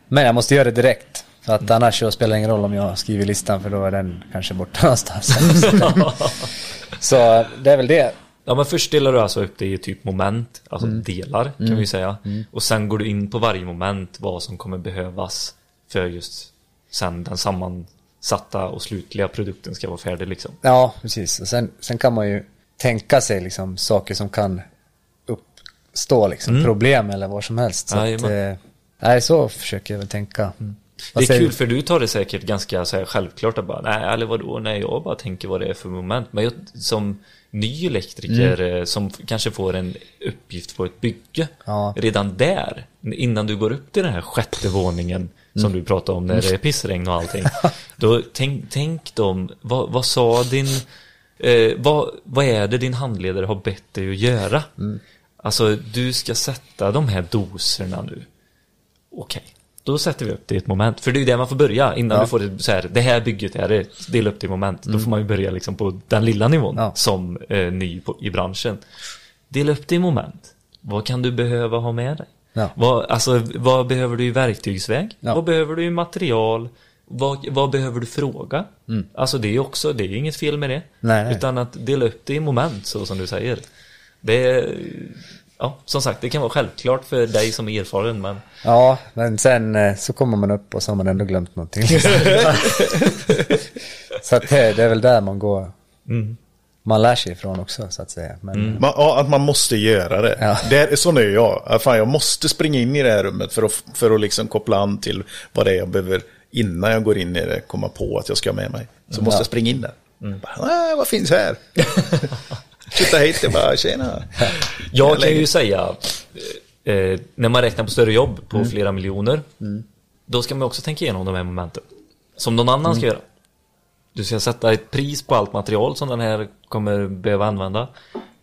[SPEAKER 4] men jag måste göra det direkt. För att annars så spelar det ingen roll om jag skriver listan för då är den kanske borta någonstans. så det är väl det.
[SPEAKER 1] Ja men först delar du alltså upp det i typ moment, alltså
[SPEAKER 4] Mm.
[SPEAKER 1] delar kan vi säga. Och sen går du in på varje moment vad som kommer behövas för just sen den sammansatta och slutliga produkten ska vara färdig liksom.
[SPEAKER 4] Ja, precis. Och sen, sen kan man ju tänka sig liksom saker som kan uppstå liksom. Problem eller vad som helst. Så att, eh, nej, så försöker jag väl tänka.
[SPEAKER 1] Det
[SPEAKER 4] Vad
[SPEAKER 1] är kul för du tar det säkert ganska så här självklart att bara nej eller vadå, nej jag bara tänker vad det är för moment. Men jag som ny elektriker
[SPEAKER 4] Mm.
[SPEAKER 1] eh, som kanske får en uppgift på ett bygge.
[SPEAKER 4] Ja.
[SPEAKER 1] Redan där, innan du går upp till den här sjätte våningen som
[SPEAKER 4] Mm.
[SPEAKER 1] du pratade om när det är pissregn och allting. då tänk, tänk dem, vad, vad sa din Eh, vad, vad är det din handledare har bett dig att göra? Mm. Alltså, du ska sätta de här doserna nu. Okej, okay. Då sätter vi upp det i ett moment. För det är ju det man får börja innan ja. du får det så här, det här bygget är det, dela upp det i moment. Mm. Då får man ju börja liksom på den lilla nivån ja. som eh, ny på, i branschen. Dela upp det i moment. Vad kan du behöva ha med dig? Ja. Vad, alltså, vad behöver du i verktygsväg? Ja. Vad behöver du i material? Vad, vad behöver du fråga? Mm. Alltså det är också, det är inget fel med det. Nej, nej. Utan att dela upp det i moment så som du säger. Det är, ja, som sagt, det kan vara självklart för dig som är erfaren men...
[SPEAKER 4] Ja, men sen eh, så kommer man upp och så har man ändå glömt någonting. så att det, det är väl där man går. Mm man lär sig ifrån också så att säga. Men... Mm.
[SPEAKER 2] Man, ja, att man måste göra det. Ja. det sån är jag. Fan, jag måste springa in i det här rummet för att, för att liksom koppla an till vad det är jag behöver innan jag går in i det komma på att jag ska ha med mig. Så måste jag springa in där. Mm. Bara, vad finns här? Titta hit, jag bara tjena.
[SPEAKER 1] Jag kan ju säga, eh, när man räknar på större jobb på mm. flera miljoner, mm. då ska man också tänka igenom de här momenten. Som någon annan ska mm. göra. Du ska sätta ett pris på allt material som den här kommer behöva använda.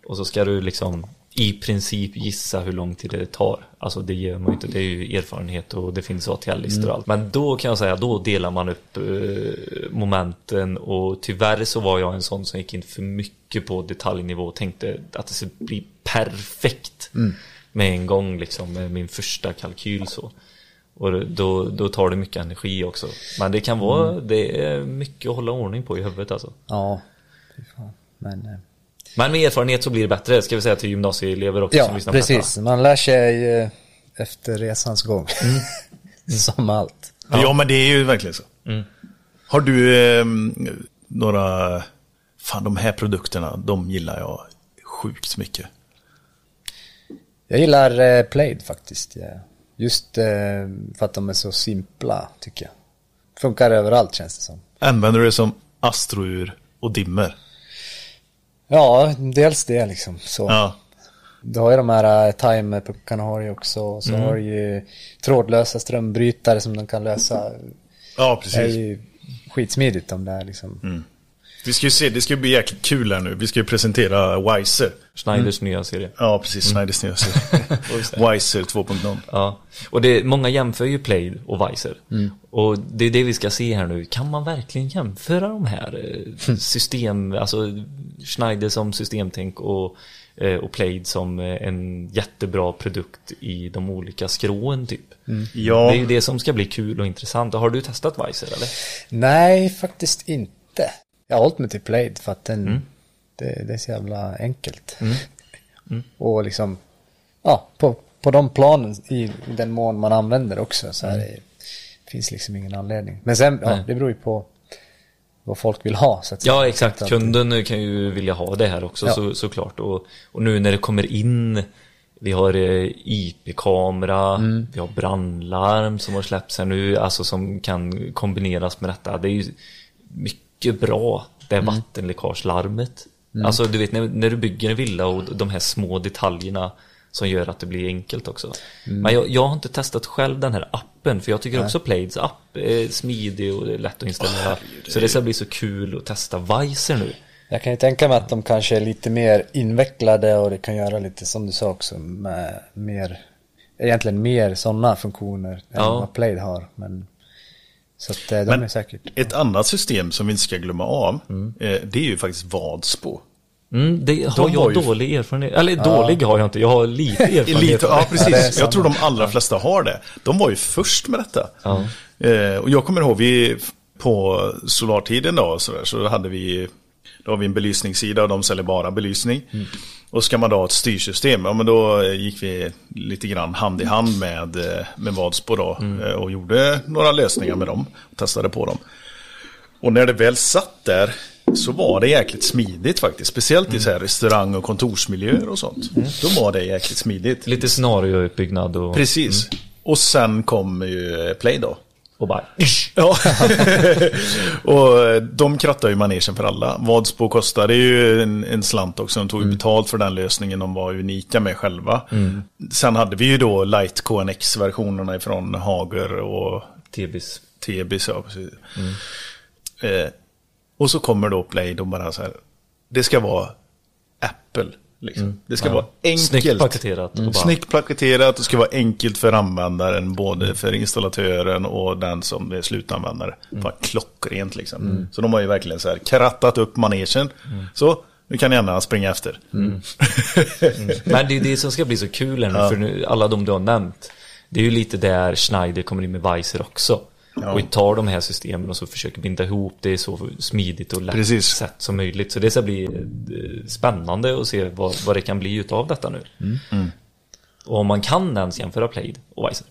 [SPEAKER 1] Och så ska du liksom i princip gissa hur lång tid det tar. Alltså det gör man ju inte, det är ju erfarenhet och det finns ATL-listor och allt. Men då kan jag säga, då delar man upp eh, momenten och tyvärr så var jag en sån som gick in för mycket på detaljnivå och tänkte att det skulle bli perfekt mm. med en gång liksom med min första kalkyl så. Och då, då tar det mycket energi också. Men det kan vara, mm. det är mycket att hålla ordning på i huvudet alltså.
[SPEAKER 4] Ja, men... Eh,
[SPEAKER 1] men med erfarenhet så blir det bättre, ska vi säga till gymnasieelever också
[SPEAKER 4] ja, som lyssnar precis. Man lär sig eh, efter resans gång. Mm. som allt.
[SPEAKER 2] Ja. ja. men det är ju verkligen så. Mm. Har du eh, några, fan de här produkterna, de gillar jag sjukt mycket.
[SPEAKER 4] Jag gillar eh, Plaid faktiskt. Ja. Just eh, för att de är så simpla tycker jag. Funkar överallt känns det som.
[SPEAKER 2] Använder du det som astrour och dimmer?
[SPEAKER 4] Ja, dels det liksom. Så. Ja. Du har ju de här timerpuckarna har ju också. Så mm. har du ju trådlösa strömbrytare som de kan lösa.
[SPEAKER 2] Ja, precis. Det är
[SPEAKER 4] ju skitsmidigt om det är liksom.
[SPEAKER 2] Mm. Vi ska ju se, det ska bli jäkligt kul här nu. Vi ska ju presentera Wiser.
[SPEAKER 1] Schneiders mm. nya serie.
[SPEAKER 2] Ja, precis. Mm. Schneiders nya serie. Wiser 2.0.
[SPEAKER 1] Ja, och det, många jämför ju Play och Wiser. Mm. Och det är det vi ska se här nu. Kan man verkligen jämföra de här eh, system, alltså Schneider som systemtänk och, eh, och Plaid som eh, en jättebra produkt i de olika skråen typ. Mm. Ja. Det är ju det som ska bli kul och intressant. Har du testat Wiser eller?
[SPEAKER 4] Nej, faktiskt inte. Jag har hållit mig till Plaid för att den, mm. det, det, är så jävla enkelt. Mm. Mm. Och liksom, ja, på, på de planen i den mån man använder också så är mm. det, finns liksom ingen anledning. Men sen, ja, det beror ju på vad folk vill ha. Så
[SPEAKER 1] att ja, exakt. Att, Kunden kan ju vilja ha det här också ja. så, såklart. Och, och nu när det kommer in vi har eh, IP-kamera, mm. vi har brandlarm som har släppts här nu, alltså som kan kombineras med detta. Det är ju mycket bra, det är mm. vattenläckagelarmet. Mm. Alltså du vet när, när du bygger en villa och de här små detaljerna som gör att det blir enkelt också. Mm. Men jag, jag, har inte testat själv den här appen för jag tycker Nej. också Plaids app är smidig och lätt att installera. Oh, så det ska bli så kul att testa Vicer nu.
[SPEAKER 4] Jag kan ju tänka mig att de kanske är lite mer invecklade och det kan göra lite som du sa också med mer egentligen mer sådana funktioner än ja. vad Plaid har. Men, så att eh, de Men är säkert.
[SPEAKER 2] Ett annat system som vi inte ska glömma av mm. Det är ju faktiskt Vadspo.
[SPEAKER 1] Mm, det har de jag dålig ju... erfarenhet Eller ja. dålig har jag inte, jag har lite erfarenhet. lite,
[SPEAKER 2] ja, precis. jag tror de allra flesta har det. De var ju först med detta. Ja. Eh, och jag kommer ihåg, vi på Solartiden då, så, där, så hade vi då har vi en belysningssida och de säljer bara belysning. Mm. Och ska man då ha ett styrsystem, ja men då gick vi lite grann hand i hand med, eh, med Vadsbo då mm. Eh, och gjorde några lösningar med dem och testade på dem. Och när det väl satt där så var det jäkligt smidigt faktiskt. Speciellt mm. i så här restaurang och kontorsmiljöer och sånt. Mm. Då var det jäkligt smidigt.
[SPEAKER 1] Lite scenariouppbyggnad och...
[SPEAKER 2] Precis. Mm. Och sen kom ju Play då.
[SPEAKER 1] Och bara...
[SPEAKER 2] Ja. och de krattar ju manegen för alla. Vadsbo kostade ju en, en slant också. De tog mm. betalt för den lösningen de var unika med själva. Mm. Sen hade vi ju då Light KNX-versionerna ifrån Hager och...
[SPEAKER 1] Tebis.
[SPEAKER 2] Tebis, ja precis. Mm. Eh, och så kommer då Blade och bara så här. det ska vara Apple. Liksom. Det ska vara enkelt.
[SPEAKER 1] Snyggt paketerat.
[SPEAKER 2] Mm.
[SPEAKER 1] Och bara,
[SPEAKER 2] Snyggt paketerat och ska vara enkelt för användaren, både för installatören och den som är slutanvändare.
[SPEAKER 1] Mm.
[SPEAKER 2] Bara klockrent liksom. Så de har ju verkligen så här krattat upp manegen.
[SPEAKER 1] Mm.
[SPEAKER 2] Så, nu kan gärna springa efter.
[SPEAKER 1] Men det är det som ska bli så kul här nu, för nu, alla de du har nämnt. Det är ju lite där Schneider kommer in med Weiser också.
[SPEAKER 2] Ja.
[SPEAKER 1] Och vi tar de här systemen och så försöker binda ihop det så smidigt och lätt
[SPEAKER 2] Precis.
[SPEAKER 1] sätt som möjligt. Så det ska bli eh, spännande att se vad, vad det kan bli utav detta nu.
[SPEAKER 2] Mm.
[SPEAKER 1] Och om man kan ens jämföra Plaid och Weiser.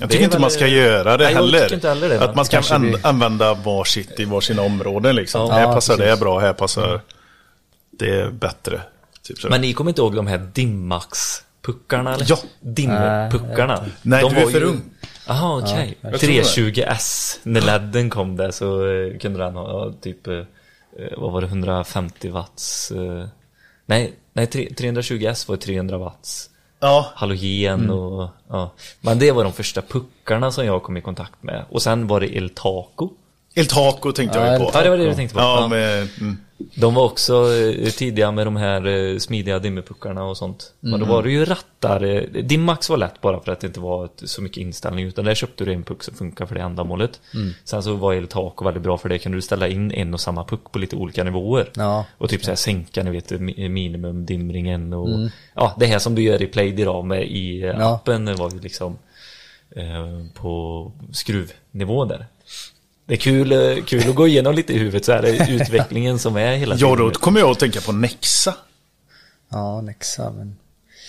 [SPEAKER 2] Jag
[SPEAKER 1] Det
[SPEAKER 2] tycker inte
[SPEAKER 1] väl-
[SPEAKER 2] man ska göra det
[SPEAKER 1] Nej,
[SPEAKER 2] heller.
[SPEAKER 1] inte heller det,
[SPEAKER 2] att man ska
[SPEAKER 4] kanske
[SPEAKER 2] an-
[SPEAKER 4] vi-
[SPEAKER 2] använda varsitt i varsina områden liksom.
[SPEAKER 1] Ja.
[SPEAKER 2] här passar det
[SPEAKER 4] precis.
[SPEAKER 2] bra, här passar det bättre. Typ så.
[SPEAKER 1] Men ni kommer inte ihåg de här Dimmax-puckarna eller?
[SPEAKER 2] Ja.
[SPEAKER 1] Dimpuckarna.
[SPEAKER 2] Nej,
[SPEAKER 1] de
[SPEAKER 2] du är för
[SPEAKER 1] ju-
[SPEAKER 2] ung.
[SPEAKER 1] Jaha, okej.
[SPEAKER 2] det.
[SPEAKER 1] 320S, när ledden kom där så eh, kunde den ha typ, eh, eh, vad var det, 150 watts? Nej, nej, tre- 320S var 300 watts.
[SPEAKER 2] Ja,
[SPEAKER 1] Halogen och, ja. Men det var de första puckarna som jag kom i kontakt med. Och sen var det El Taco.
[SPEAKER 2] El Taco tänkte jag
[SPEAKER 4] Ja,
[SPEAKER 2] ju
[SPEAKER 4] El
[SPEAKER 2] på.
[SPEAKER 1] Ja, det var det du tänkte på.
[SPEAKER 2] Ja, med, mm.
[SPEAKER 1] De var också eh, tidiga med de här eh, smidiga dimmerpuckarna och sånt. Men då var det ju rattar. eh, Dimmax var lätt bara för att det inte var så mycket inställning. Utan där köpte du en puck som funkar för det ändamålet. Sen så var El Taco väldigt bra för det. Kunde du ställa in en och samma puck på lite olika nivåer.
[SPEAKER 4] Ja.
[SPEAKER 1] Och typ så här sänka, ni vet, mi- minimumdimringen och ja, det här som du gör i Play idag med i eh,
[SPEAKER 4] Ja.
[SPEAKER 1] appen var ju liksom eh, på skruvnivå där. Det är kul, eh, kul att gå igenom lite i huvudet så här, det är utvecklingen som är hela
[SPEAKER 2] ja, då kommer jag att tänka på Nexa.
[SPEAKER 4] Ja, Nexa, men...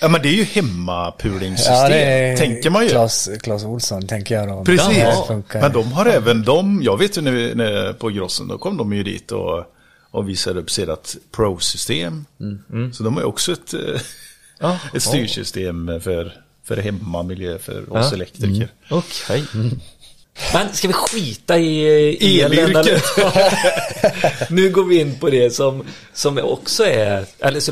[SPEAKER 2] Ja, men det är ju hemmapulingssystem,
[SPEAKER 4] Ja, det är
[SPEAKER 2] tänker man ju.
[SPEAKER 4] Klas, Klas Olsson, tänker jag då.
[SPEAKER 2] Precis.
[SPEAKER 4] Ja.
[SPEAKER 2] Men de har även de, jag vet ju när, när på Grossen, då kom de ju dit och, och visade upp sitt Pro-system. Så de har ju också ett, eh,
[SPEAKER 1] Ja.
[SPEAKER 2] ett styrsystem för, för hemmamiljö för oss
[SPEAKER 1] Ja.
[SPEAKER 2] elektriker.
[SPEAKER 1] Okej. Men ska vi skita i elen?
[SPEAKER 2] Elyrket.
[SPEAKER 1] nu går vi in på det som, som också är, eller så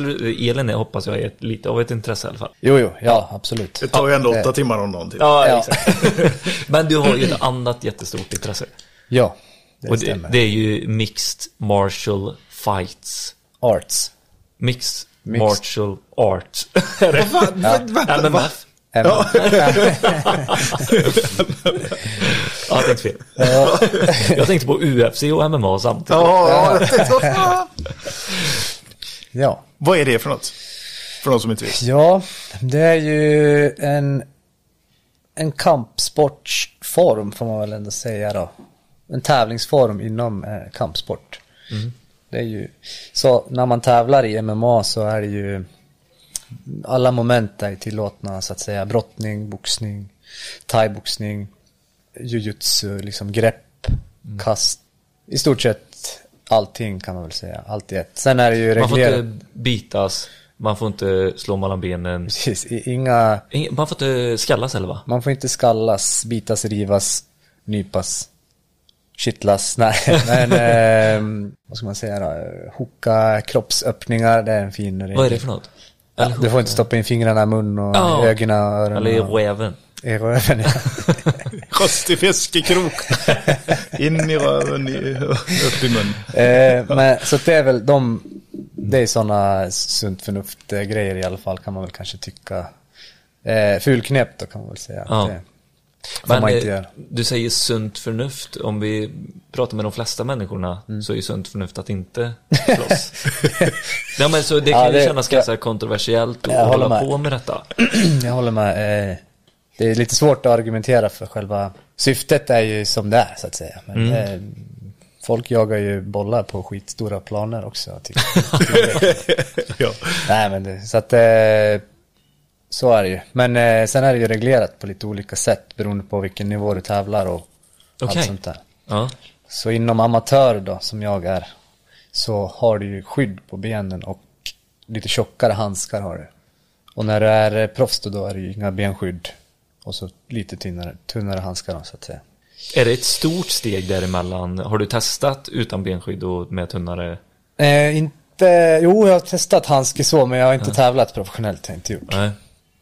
[SPEAKER 1] elen är, hoppas jag är ett, lite av ett intresse i alla fall.
[SPEAKER 4] Jo, jo, ja, absolut.
[SPEAKER 2] Det tar ju ändå
[SPEAKER 4] Ja,
[SPEAKER 2] åtta
[SPEAKER 4] det-
[SPEAKER 2] timmar om dagen till.
[SPEAKER 1] Ja,
[SPEAKER 4] Ja.
[SPEAKER 1] Men du har ju ett annat jättestort intresse.
[SPEAKER 4] Ja, det
[SPEAKER 1] Och det,
[SPEAKER 4] stämmer.
[SPEAKER 1] det är ju Mixed Martial Fights.
[SPEAKER 4] Arts.
[SPEAKER 1] Mixed,
[SPEAKER 4] Mixed.
[SPEAKER 1] Martial Arts. Är det? MMF.
[SPEAKER 4] Ja.
[SPEAKER 1] Ja, jag tänkte fel. Jag tänkte på UFC och MMA samtidigt.
[SPEAKER 2] Ja,
[SPEAKER 4] ja.
[SPEAKER 2] Vad är det för något? För någon som inte vet.
[SPEAKER 4] Ja, det är ju en, en kampsportsform får man väl ändå säga då. En tävlingsform inom eh, kampsport. Det är ju, så när man tävlar i MMA så är det ju alla moment är tillåtna så att säga. Brottning, boxning, thaiboxning, jujutsu, liksom grepp, kast. I stort sett allting kan man väl säga. Allt i ett. Sen är det ju
[SPEAKER 1] Man får
[SPEAKER 4] reglerat.
[SPEAKER 1] inte bitas, man får inte slå mellan benen.
[SPEAKER 4] Precis, inga
[SPEAKER 1] Ing- Man får inte skallas heller va?
[SPEAKER 4] Man får inte skallas, bitas, rivas, nypas, kittlas. Nej, men eh, vad ska man säga då? Hocka kroppsöppningar, det är en fin regel.
[SPEAKER 1] Vad är det för något?
[SPEAKER 4] Ja, du får inte stoppa in fingrarna i mun och
[SPEAKER 1] Ja.
[SPEAKER 4] ögonen och öronen.
[SPEAKER 1] Eller i räven.
[SPEAKER 4] I röven, ja.
[SPEAKER 2] Kostig fiskekrok. In i röven, i, upp i mun.
[SPEAKER 4] eh, men, så det är väl de, det är sådana sunt förnuft eh, grejer i alla fall kan man väl kanske tycka. Eh, fulknep då kan man väl säga.
[SPEAKER 1] Ja.
[SPEAKER 4] Det inte
[SPEAKER 1] eh, du säger sunt förnuft. Om vi pratar med de flesta människorna
[SPEAKER 4] Mm.
[SPEAKER 1] så är ju sunt förnuft att inte slåss. ja, men så det
[SPEAKER 4] Ja,
[SPEAKER 1] kan ju
[SPEAKER 4] det-
[SPEAKER 1] kännas ganska kontroversiellt att hålla
[SPEAKER 4] med.
[SPEAKER 1] på med detta.
[SPEAKER 4] Jag håller med. Eh, det är lite svårt att argumentera för själva syftet är ju som det är så att säga. Men eh, folk jagar ju bollar på skitstora planer också. Typ.
[SPEAKER 2] Ja.
[SPEAKER 4] Nej men det, så att eh, så är det ju. Men eh, sen är det ju reglerat på lite olika sätt beroende på vilken nivå du tävlar och
[SPEAKER 1] Okej.
[SPEAKER 4] allt sånt där.
[SPEAKER 1] Ja.
[SPEAKER 4] Så inom amatör då, som jag är, så har du ju skydd på benen och lite tjockare handskar har du. Och när du är eh, proffs då, då är det ju inga benskydd. Och så lite tunnare, tunnare handskar då, så att säga.
[SPEAKER 1] Är det ett stort steg däremellan? Har du testat utan benskydd och med tunnare?
[SPEAKER 4] Eh, inte, jo jag har testat handske så, men jag har inte tävlat professionellt, har jag inte gjort.
[SPEAKER 1] Nej.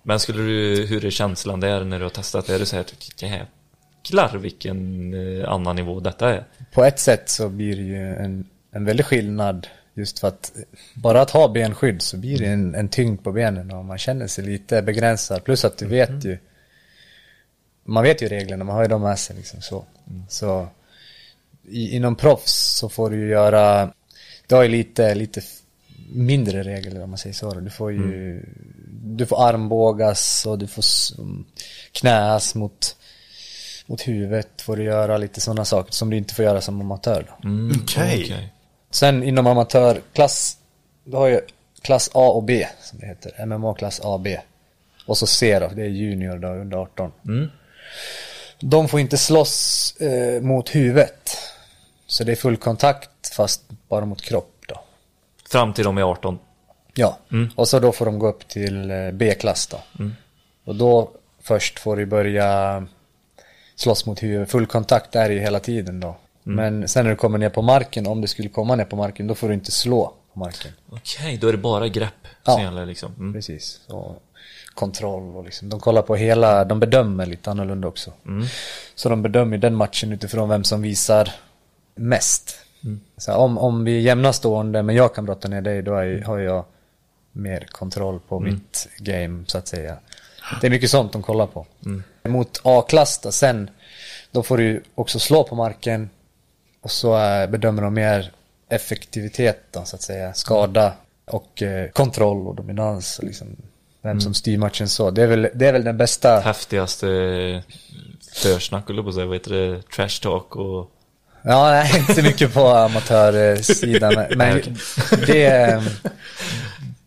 [SPEAKER 1] Men skulle du, hur är känslan där när du har testat? Är det så här jäklar vilken eh, annan nivå detta är?
[SPEAKER 4] På ett sätt så blir det ju en, en väldig skillnad Just för att bara att ha benskydd så blir det en, en tyngd på benen och man känner sig lite begränsad. Plus att du vet
[SPEAKER 1] Mm.
[SPEAKER 4] ju Man vet ju reglerna, man har ju dem med sig liksom så.
[SPEAKER 1] Mm.
[SPEAKER 4] Så i, inom proffs så får du ju göra Du har ju lite, lite mindre regler om man säger så. Du får ju
[SPEAKER 1] Mm.
[SPEAKER 4] Du får armbågas och du får s- knäas mot mot huvudet får du göra lite sådana saker som du inte får göra som amatör då.
[SPEAKER 1] Mm,
[SPEAKER 2] Okej.
[SPEAKER 4] Sen inom amatörklass, du har ju klass A och B som det heter. MMA klass A och B. Och så C då, det är junior då, under 18.
[SPEAKER 1] Mm.
[SPEAKER 4] De får inte slåss eh, mot huvudet. Så det är full kontakt fast bara mot kropp.
[SPEAKER 1] Fram till de är 18.
[SPEAKER 4] Ja, och så då får de gå upp till eh, B-klass då. Och då först får du börja slåss mot huvudet. Full kontakt är det ju hela tiden då. Men sen när du kommer ner på marken, om du skulle komma ner på marken, då får du inte slå på marken.
[SPEAKER 1] Okej, då är det bara grepp
[SPEAKER 4] Ja.
[SPEAKER 1] som gäller liksom. Mm.
[SPEAKER 4] Precis. Och kontroll och liksom, de kollar på hela, de bedömer lite annorlunda också. Så de bedömer den matchen utifrån vem som visar mest. Så här, om, om vi är jämna stående men jag kan brotta ner dig då är, har jag mer kontroll på mitt game så att säga. Det är mycket sånt de kollar på. Mot A-klass då, sen, då får du också slå på marken och så eh, bedömer de mer effektivitet då, så att säga. Skada och eh, kontroll och dominans. Och liksom, vem som styr matchen så. Det är väl, det är väl den bästa.
[SPEAKER 1] Häftigaste eh, försnack, eller på att säga, vad heter det? Trash talk och...
[SPEAKER 4] Ja, nej, inte så mycket på amatörsidan. Men det,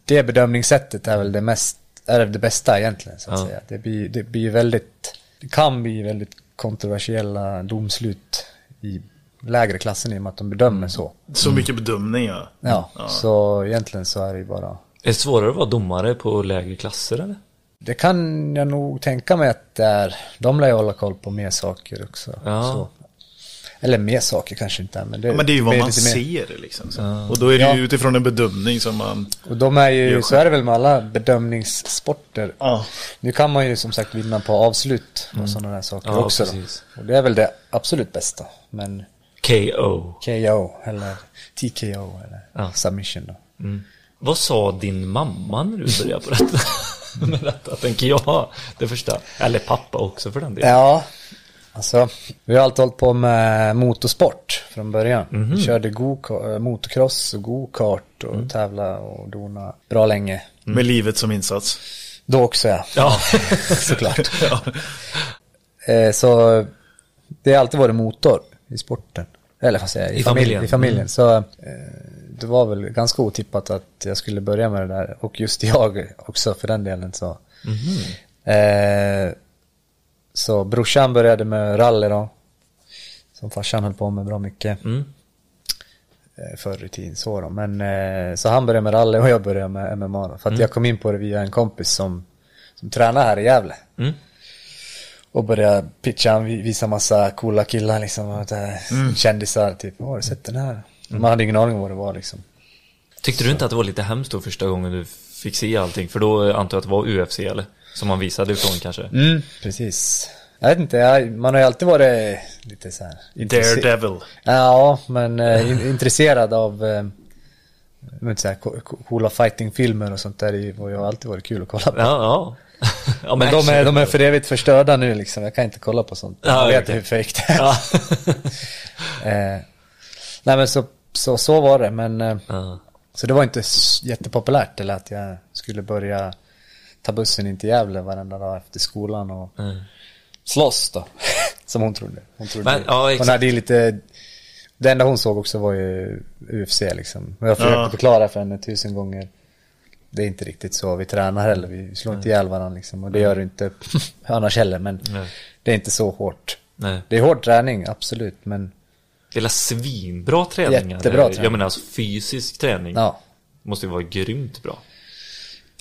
[SPEAKER 4] det bedömningssättet är väl det mest, är det bästa egentligen så att
[SPEAKER 1] Ja.
[SPEAKER 4] säga. Det blir, det blir väldigt, det kan bli väldigt kontroversiella domslut i lägre klassen i och med att de bedömer så.
[SPEAKER 2] Så mycket bedömning ja.
[SPEAKER 4] Ja, så egentligen så är det ju bara
[SPEAKER 1] Är det svårare att vara domare på lägre klasser eller?
[SPEAKER 4] Det kan jag nog tänka mig att det är. De lär ju hålla koll på mer saker också.
[SPEAKER 1] Ja.
[SPEAKER 4] Så. Eller mer saker kanske inte men det,
[SPEAKER 2] Ja, men det är ju vad man
[SPEAKER 4] lite mer.
[SPEAKER 2] ser liksom. Så. Och då är det
[SPEAKER 4] Ja.
[SPEAKER 2] ju utifrån en bedömning som man...
[SPEAKER 4] Och de är ju, så är det väl med alla bedömningssporter.
[SPEAKER 2] Ja.
[SPEAKER 4] Nu kan man ju som sagt vinna på avslut och sådana där saker
[SPEAKER 1] Ja,
[SPEAKER 4] också. Och det är väl det absolut bästa. Men
[SPEAKER 1] KO.
[SPEAKER 4] KO eller TKO eller
[SPEAKER 1] Ja.
[SPEAKER 4] submission då.
[SPEAKER 1] Vad sa din mamma när du började på detta? med detta tänker jag. Det första. Eller pappa också för den delen.
[SPEAKER 4] Ja, alltså vi har alltid hållit på med motorsport från början.
[SPEAKER 1] Mhm.
[SPEAKER 4] Vi körde go motocross och go-kart och
[SPEAKER 1] Mm.
[SPEAKER 4] tävla och dona bra länge.
[SPEAKER 2] Med livet som insats.
[SPEAKER 4] Då också ja,
[SPEAKER 1] Ja.
[SPEAKER 4] såklart.
[SPEAKER 2] Ja.
[SPEAKER 4] Eh, så det har alltid varit motor i sporten. Eller vad säger jag, i,
[SPEAKER 1] I
[SPEAKER 4] familjen.
[SPEAKER 1] familjen.
[SPEAKER 4] I familjen. Så eh, det var väl ganska otippat att jag skulle börja med det där. Och just jag också för den delen så. Eh, så brorsan började med rally då. Som farsan höll på med bra mycket.
[SPEAKER 1] Mm.
[SPEAKER 4] eh, Förr i tiden så då. Men eh, så han började med rally och jag började med MMA då. För att jag kom in på det via en kompis som, som tränar här i Gävle.
[SPEAKER 1] Mm.
[SPEAKER 4] Och började pitcha, han vi- visa massa coola killar liksom. Och det, Kändisar typ, Åh, har du sett den här? Man hade ingen aning om vad det var liksom.
[SPEAKER 1] Tyckte du inte att det var lite hemskt då första gången du fick se allting? För då antar jag att det var UFC eller? Som man visade ifrån kanske?
[SPEAKER 4] Mm, precis. Jag vet inte, jag, man har ju alltid varit lite så här
[SPEAKER 2] Daredevil.
[SPEAKER 4] Ja, men eh, in, intresserad av eh, jag inte, så här, co- co- coola fightingfilmer och sånt där. Det har ju alltid varit kul att kolla på.
[SPEAKER 1] Ja, ja. ja
[SPEAKER 4] Men de är, de är för evigt förstörda nu liksom. Jag kan inte kolla på sånt.
[SPEAKER 1] Ja,
[SPEAKER 4] jag vet
[SPEAKER 1] okej.
[SPEAKER 4] hur fake det är.
[SPEAKER 1] Ja.
[SPEAKER 4] eh, nej men så, så, så var det. Men eh,
[SPEAKER 1] ja.
[SPEAKER 4] så det var inte jättepopulärt. Eller att jag skulle börja ta bussen in till Gävle varenda dag efter skolan och
[SPEAKER 1] Mm.
[SPEAKER 4] slåss då. Som hon trodde. Hon trodde.
[SPEAKER 1] Men, ja,
[SPEAKER 4] hon hade ju lite... Det enda hon såg också var ju UFC liksom. Och jag försökte
[SPEAKER 2] Ja.
[SPEAKER 4] förklara för henne tusen gånger. Det är inte riktigt så. Vi tränar heller. Vi slår inte ihjäl varandra liksom. Och det gör du inte annars heller. Men
[SPEAKER 1] Nej.
[SPEAKER 4] det är inte så hårt.
[SPEAKER 1] Nej.
[SPEAKER 4] Det är hård träning, absolut. Men
[SPEAKER 1] Det är svinbra träningar.
[SPEAKER 4] Jättebra träning.
[SPEAKER 1] Jag menar alltså fysisk träning.
[SPEAKER 4] ja.
[SPEAKER 1] Måste ju vara grymt bra.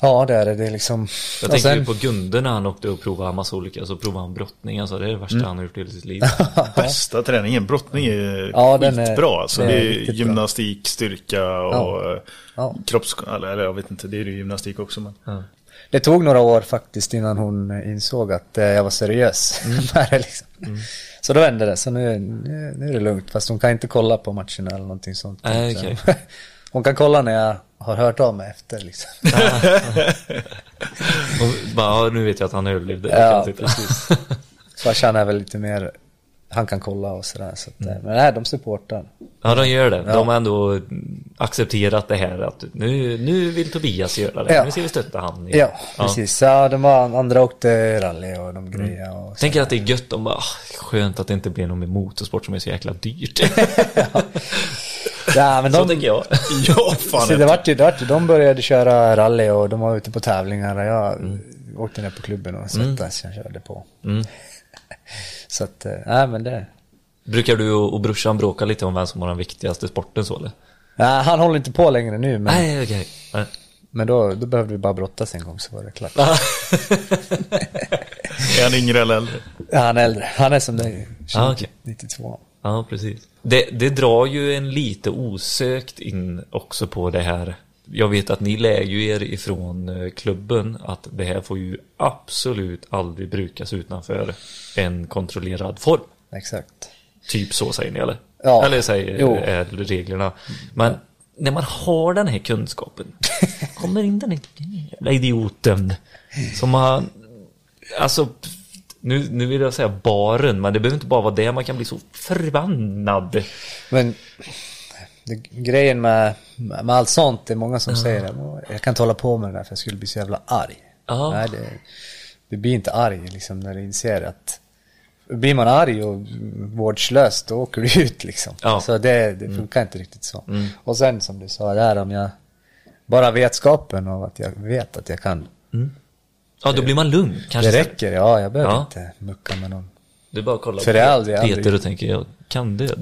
[SPEAKER 4] Ja, det är det. Det är liksom...
[SPEAKER 1] Jag tänker
[SPEAKER 4] sen-
[SPEAKER 1] på Gunde när han åkte och provade massa olika, så provade han brottning, alltså det är det värsta
[SPEAKER 4] Mm.
[SPEAKER 1] han har gjort i hela sitt liv.
[SPEAKER 2] Bästa träningen. Brottning är
[SPEAKER 4] Ja, är-
[SPEAKER 2] skitbra. Alltså,
[SPEAKER 4] det
[SPEAKER 2] det
[SPEAKER 4] är
[SPEAKER 2] är,
[SPEAKER 4] riktigt bra.
[SPEAKER 2] gymnastik, styrka och eh,
[SPEAKER 4] Ja.
[SPEAKER 2] kropps... Eller, eller jag vet inte, det är ju gymnastik också. Men...
[SPEAKER 4] Det tog några år faktiskt innan hon insåg att eh, jag var seriös med det liksom. Så då vände det, så nu, nu, är det lugnt. Fast hon kan inte kolla på matcherna eller någonting sånt. Så
[SPEAKER 1] okej.
[SPEAKER 4] Hon kan kolla när jag har hört av mig efter liksom.
[SPEAKER 1] Och bara, nu vet jag att han överlevde.
[SPEAKER 4] Ja, precis. Farsan är väl lite mer, han kan kolla och sådär. Så att, mm. Men nej, de supportar.
[SPEAKER 1] Ja, de gör det. Ja. De har ändå accepterat det här att nu, nu vill Tobias göra det. Ja. Nu ska vi stötta han.
[SPEAKER 4] Ja, ja, precis. Ja, de var, andra åkte rally och de grejer.
[SPEAKER 1] Mm. Och Tänker att det är gött om bara, skönt att det inte blir någon med motorsport som är så jäkla dyrt.
[SPEAKER 4] ja. Ja, men de,
[SPEAKER 1] så tänker jag.
[SPEAKER 2] ja, fan.
[SPEAKER 4] Så det vart ju, det vart, de började köra rally och de var ute på tävlingar. Jag mm. åkte ner på klubben och svettades. Mm. Jag körde på. Mm. så att, nej äh, men det.
[SPEAKER 1] Brukar du och brorsan bråka lite om vem som har den viktigaste sporten så eller?
[SPEAKER 4] Nej, han håller inte på längre nu. Men,
[SPEAKER 1] nej, okej. Okay.
[SPEAKER 4] Men då, då behövde vi bara brottas en gång så var det klart.
[SPEAKER 2] är han yngre eller äldre?
[SPEAKER 4] Ja, han är äldre. Han är som dig, ah, okay. 92.
[SPEAKER 1] Ja, precis. Det, det drar ju en lite osökt in också på det här. Jag vet att ni lär ju er ifrån eh, klubben att det här får ju absolut aldrig brukas utanför en kontrollerad form.
[SPEAKER 4] Exakt.
[SPEAKER 1] Typ så säger ni eller? Ja. Eller säger jo. är reglerna. Men när man har den här kunskapen kommer in den här jävla idioten som har alltså nu, nu vill jag säga baren, men det behöver inte bara vara det. Man kan bli så förbannad.
[SPEAKER 4] Men det, grejen med, med allt sånt, det är många som ja. säger att jag kan inte hålla på med det där för jag skulle bli så jävla arg. Nej, det, du blir inte arg liksom när du inser att blir man arg och vårdslös då åker du ut liksom. Ja. Så det, det mm. funkar mm. inte riktigt så. Mm. Och sen som du sa där om jag bara vetskapen av att jag vet att jag kan mm.
[SPEAKER 1] Ja, då blir man lugn kanske.
[SPEAKER 4] Det räcker, ja. Jag behöver ja. inte mucka med någon.
[SPEAKER 1] Du bara kollar
[SPEAKER 4] För på det aldrig,
[SPEAKER 1] Peter aldrig. och tänker, jag kan det.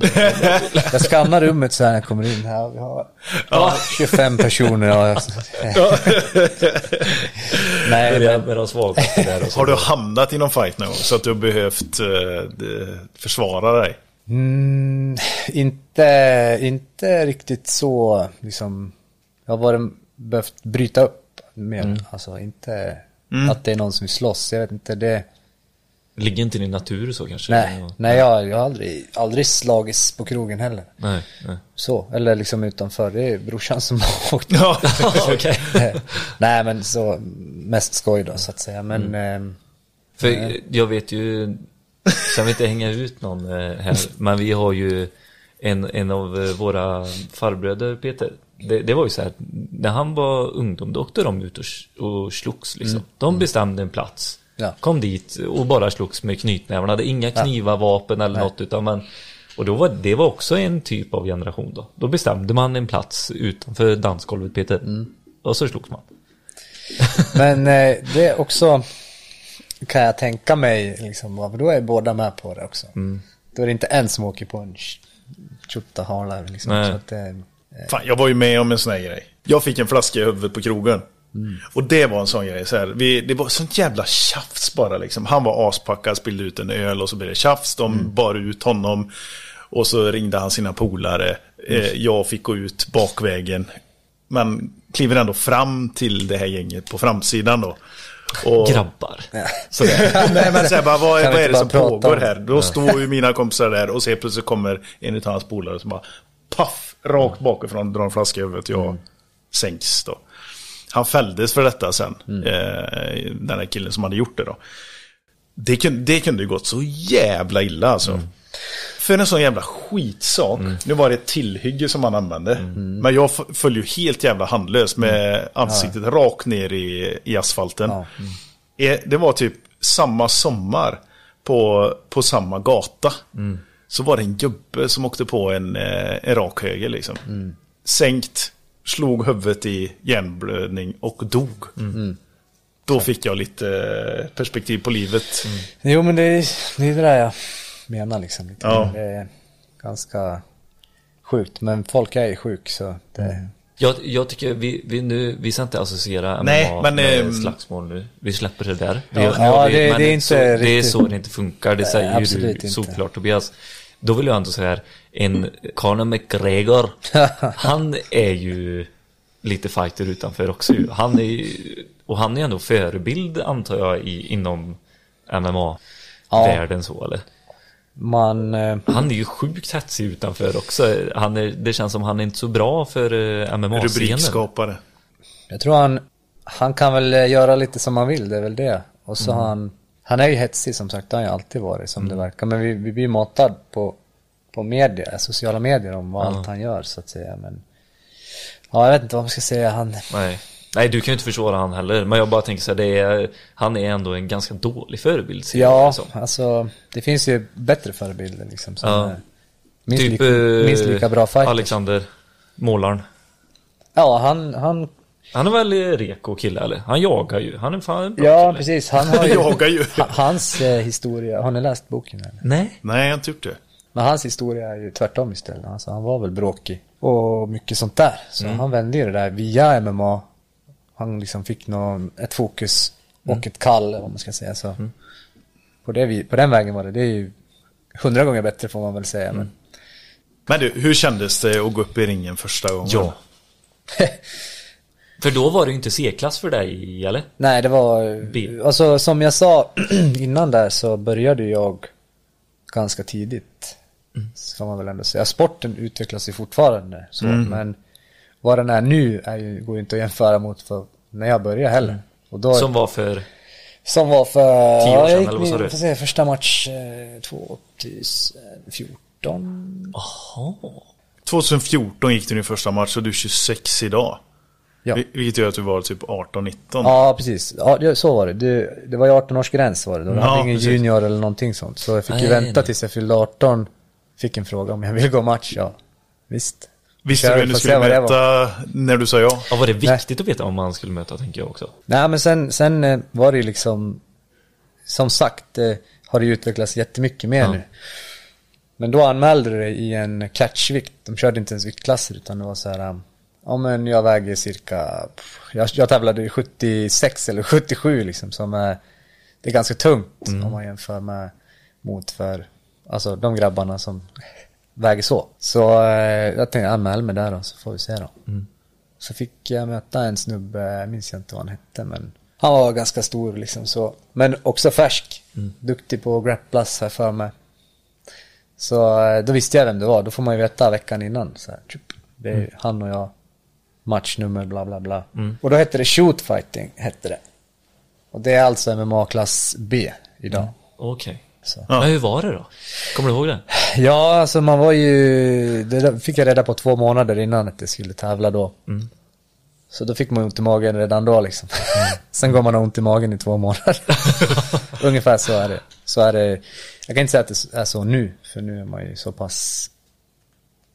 [SPEAKER 4] jag skannar rummet så här när jag kommer in här. Vi har ja. 25 personer. Och...
[SPEAKER 1] Nej, men... med de
[SPEAKER 2] har du hamnat i någon fight någon gång så att du har behövt uh, försvara dig?
[SPEAKER 4] Mm, inte, inte riktigt så, liksom. Jag har varit, behövt bryta upp mer. Mm. Alltså inte Mm. Att det är någon som vill slåss, jag vet inte det.
[SPEAKER 1] Ligger inte i din natur så kanske?
[SPEAKER 4] Nej, nej jag, jag har aldrig, aldrig slagits på krogen heller.
[SPEAKER 1] Nej, nej.
[SPEAKER 4] Så, eller liksom utanför, det är brorsan som har åkt.
[SPEAKER 1] Ja, okej.
[SPEAKER 4] nej men så, mest skoj då så att säga. Men... Mm. Eh,
[SPEAKER 1] För eh. jag vet ju, sen vill inte hänga ut någon eh, här, men vi har ju en, en av eh, våra farbröder, Peter, det, det, var ju så här, när han var ungdom, då åkte de ut och, och slogs liksom. Mm. De bestämde en plats. Ja. Kom dit och bara slogs med knytnävarna. Hade inga knivar, vapen eller Nej. något utan man och då var det var också en typ av generation då. Då bestämde man en plats utanför dansgolvet Peter. Mm. Och så slogs man.
[SPEAKER 4] Men eh, det är också kan jag tänka mig liksom, då är båda med på det också. Mm. Då är det inte en som åker på en tjottahala liksom. Nej. Så att det,
[SPEAKER 2] Fan, jag var ju med om en sån här grej. Jag fick en flaska i huvudet på krogen. Mm. Och det var en sån grej. Så här, vi, det var sånt jävla tjafs bara liksom. Han var aspackad, spillde ut en öl och så blev det tjafs. De mm. bar ut honom. Och så ringde han sina polare. Mm. Eh, jag fick gå ut bakvägen. Men kliver ändå fram till det här gänget på framsidan då.
[SPEAKER 1] Och, Grabbar.
[SPEAKER 2] Nej men så här, bara, vad, vad är det som pågår här? Då står ju mina kompisar där och så plötsligt kommer en av hans polare som bara paff, rakt bakifrån, drar en flaska i huvudet. Jag mm. sänks då. Han fälldes för detta sen, mm. eh, den här killen som hade gjort det då. Det kunde, det kunde ju gått så jävla illa alltså. Mm. För en sån jävla skitsak. Mm. Nu var det ett tillhygge som han använde. Mm. Men jag föll ju helt jävla handlös med mm. ansiktet ja. rakt ner i, i asfalten. Ja. Mm. Det var typ samma sommar på, på samma gata. Så var det en gubbe som åkte på en, eh, en rak höger liksom. Mm. Sänkt, slog huvudet i hjärnblödning och dog. Mm. Då fick jag lite eh, perspektiv på livet. Mm.
[SPEAKER 4] Jo men det är, det är det där jag menar liksom. Lite. Ja. Det är ganska sjukt. Men folk är ju sjuk så det... Mm.
[SPEAKER 1] Jag, jag tycker vi, vi nu, vi ska inte associera MMA
[SPEAKER 2] Nej, men, med
[SPEAKER 1] ähm, slagsmål nu. Vi släpper det där.
[SPEAKER 4] Ja, vi, ja det, det, är inte
[SPEAKER 1] så,
[SPEAKER 4] riktigt...
[SPEAKER 1] det är så det inte funkar. Det säger ju du såklart Tobias. Då vill jag ändå säga här, en Conor McGregor, han är ju lite fighter utanför också ju. Han är ju, och han är ändå förebild antar jag i, inom MMA-världen ja. så eller?
[SPEAKER 4] man... Eh,
[SPEAKER 1] han är ju sjukt hetsig utanför också. Han är, det känns som han är inte så bra för uh, MMA-scenen.
[SPEAKER 2] Rubrikskapare.
[SPEAKER 4] Jag tror han, han kan väl eh, göra lite som han vill, det är väl det. Och så mm. han, han är ju hetsig som sagt, det har han ju alltid varit som mm. det verkar. Men vi, vi blir matad på, på media, sociala medier om vad mm. allt han gör så att säga. Men ja, jag vet inte vad man ska säga. Han...
[SPEAKER 1] Nej. Nej, du kan ju inte försvara han heller. Men jag bara tänker så här, det är, han är ändå en ganska dålig förebild.
[SPEAKER 4] Ja, liksom. alltså det finns ju bättre förebilder liksom. Som ja. minst,
[SPEAKER 1] typ,
[SPEAKER 4] lika, minst lika bra fighters.
[SPEAKER 1] Alexander, målaren.
[SPEAKER 4] Ja, han, han
[SPEAKER 1] han är väl reko kille eller? Han jagar ju. Han är fan en bra
[SPEAKER 4] Ja,
[SPEAKER 1] kille.
[SPEAKER 4] precis. Han har
[SPEAKER 2] ju, jagar ju.
[SPEAKER 4] hans eh, historia. Har ni läst boken eller?
[SPEAKER 1] Nej.
[SPEAKER 2] Nej, jag har inte gjort det.
[SPEAKER 4] Men hans historia är ju tvärtom istället. Alltså, han var väl bråkig. Och mycket sånt där. Så mm. han vände ju det där via MMA. Han liksom fick någon, ett fokus och mm. ett kall, om man ska säga så. Mm. På, det, på den vägen var det. Det är ju hundra gånger bättre får man väl säga. Men,
[SPEAKER 2] men du, hur kändes det att gå upp i ringen första gången?
[SPEAKER 1] Ja. För då var det ju inte C-klass för dig, eller?
[SPEAKER 4] Nej, det var... B. Alltså som jag sa innan där så började jag ganska tidigt. Mm. Ska man väl ändå säga. Sporten utvecklas ju fortfarande så, mm. men vad den är nu är ju, går ju inte att jämföra mot för när jag började heller. Mm.
[SPEAKER 1] Och då, som var för?
[SPEAKER 4] Som var för...
[SPEAKER 1] Tio år sedan, eller vad sa du?
[SPEAKER 4] Säga, första match eh, 2014.
[SPEAKER 1] Jaha.
[SPEAKER 2] 2014 gick du din första match och du är 26 idag. Ja. Vilket gör att du var typ 18-19.
[SPEAKER 4] Ja, precis. Ja, så var det. Det, det var ju 18-årsgräns var det. Då ja, hade ingen precis. junior eller någonting sånt. Så jag fick ju vänta tills jag fyllde 18. Fick en fråga om jag ville gå match, ja. Visst.
[SPEAKER 2] Visste du vem du skulle möta när du sa ja?
[SPEAKER 1] Ja, var det viktigt Nej. att veta om man skulle möta, tänker jag också.
[SPEAKER 4] Nej, men sen, sen eh, var det ju liksom, som sagt, eh, har det utvecklats jättemycket mer ja. nu. Men då anmälde du dig i en catchvikt. De körde inte ens viktklasser utan det var så här um, Ja men jag väger cirka, jag, jag tävlade i 76 eller 77 liksom som är, det är ganska tungt mm. om man jämför med mot för, alltså de grabbarna som väger så. Så eh, jag tänkte anmäl mig där då så får vi se då. Mm. Så fick jag möta en snubbe, jag minns inte vad han hette men han var ganska stor liksom så. Men också färsk. Mm. Duktig på grapplas här för mig. Så eh, då visste jag vem det var. Då får man ju veta veckan innan. Så här. Det är mm. han och jag matchnummer bla bla bla. Mm. Och då hette det shoot fighting, hette det. Och det är alltså MMA-klass B idag. Mm.
[SPEAKER 1] Okej. Okay. Ja. Men hur var det då? Kommer du ihåg det?
[SPEAKER 4] Ja, alltså man var ju, det fick jag reda på två månader innan att jag skulle tävla då. Mm. Så då fick man ont i magen redan då liksom. Mm. Sen går man ont i magen i två månader. Ungefär så är det. Så är det. Jag kan inte säga att det är så nu, för nu är man ju så pass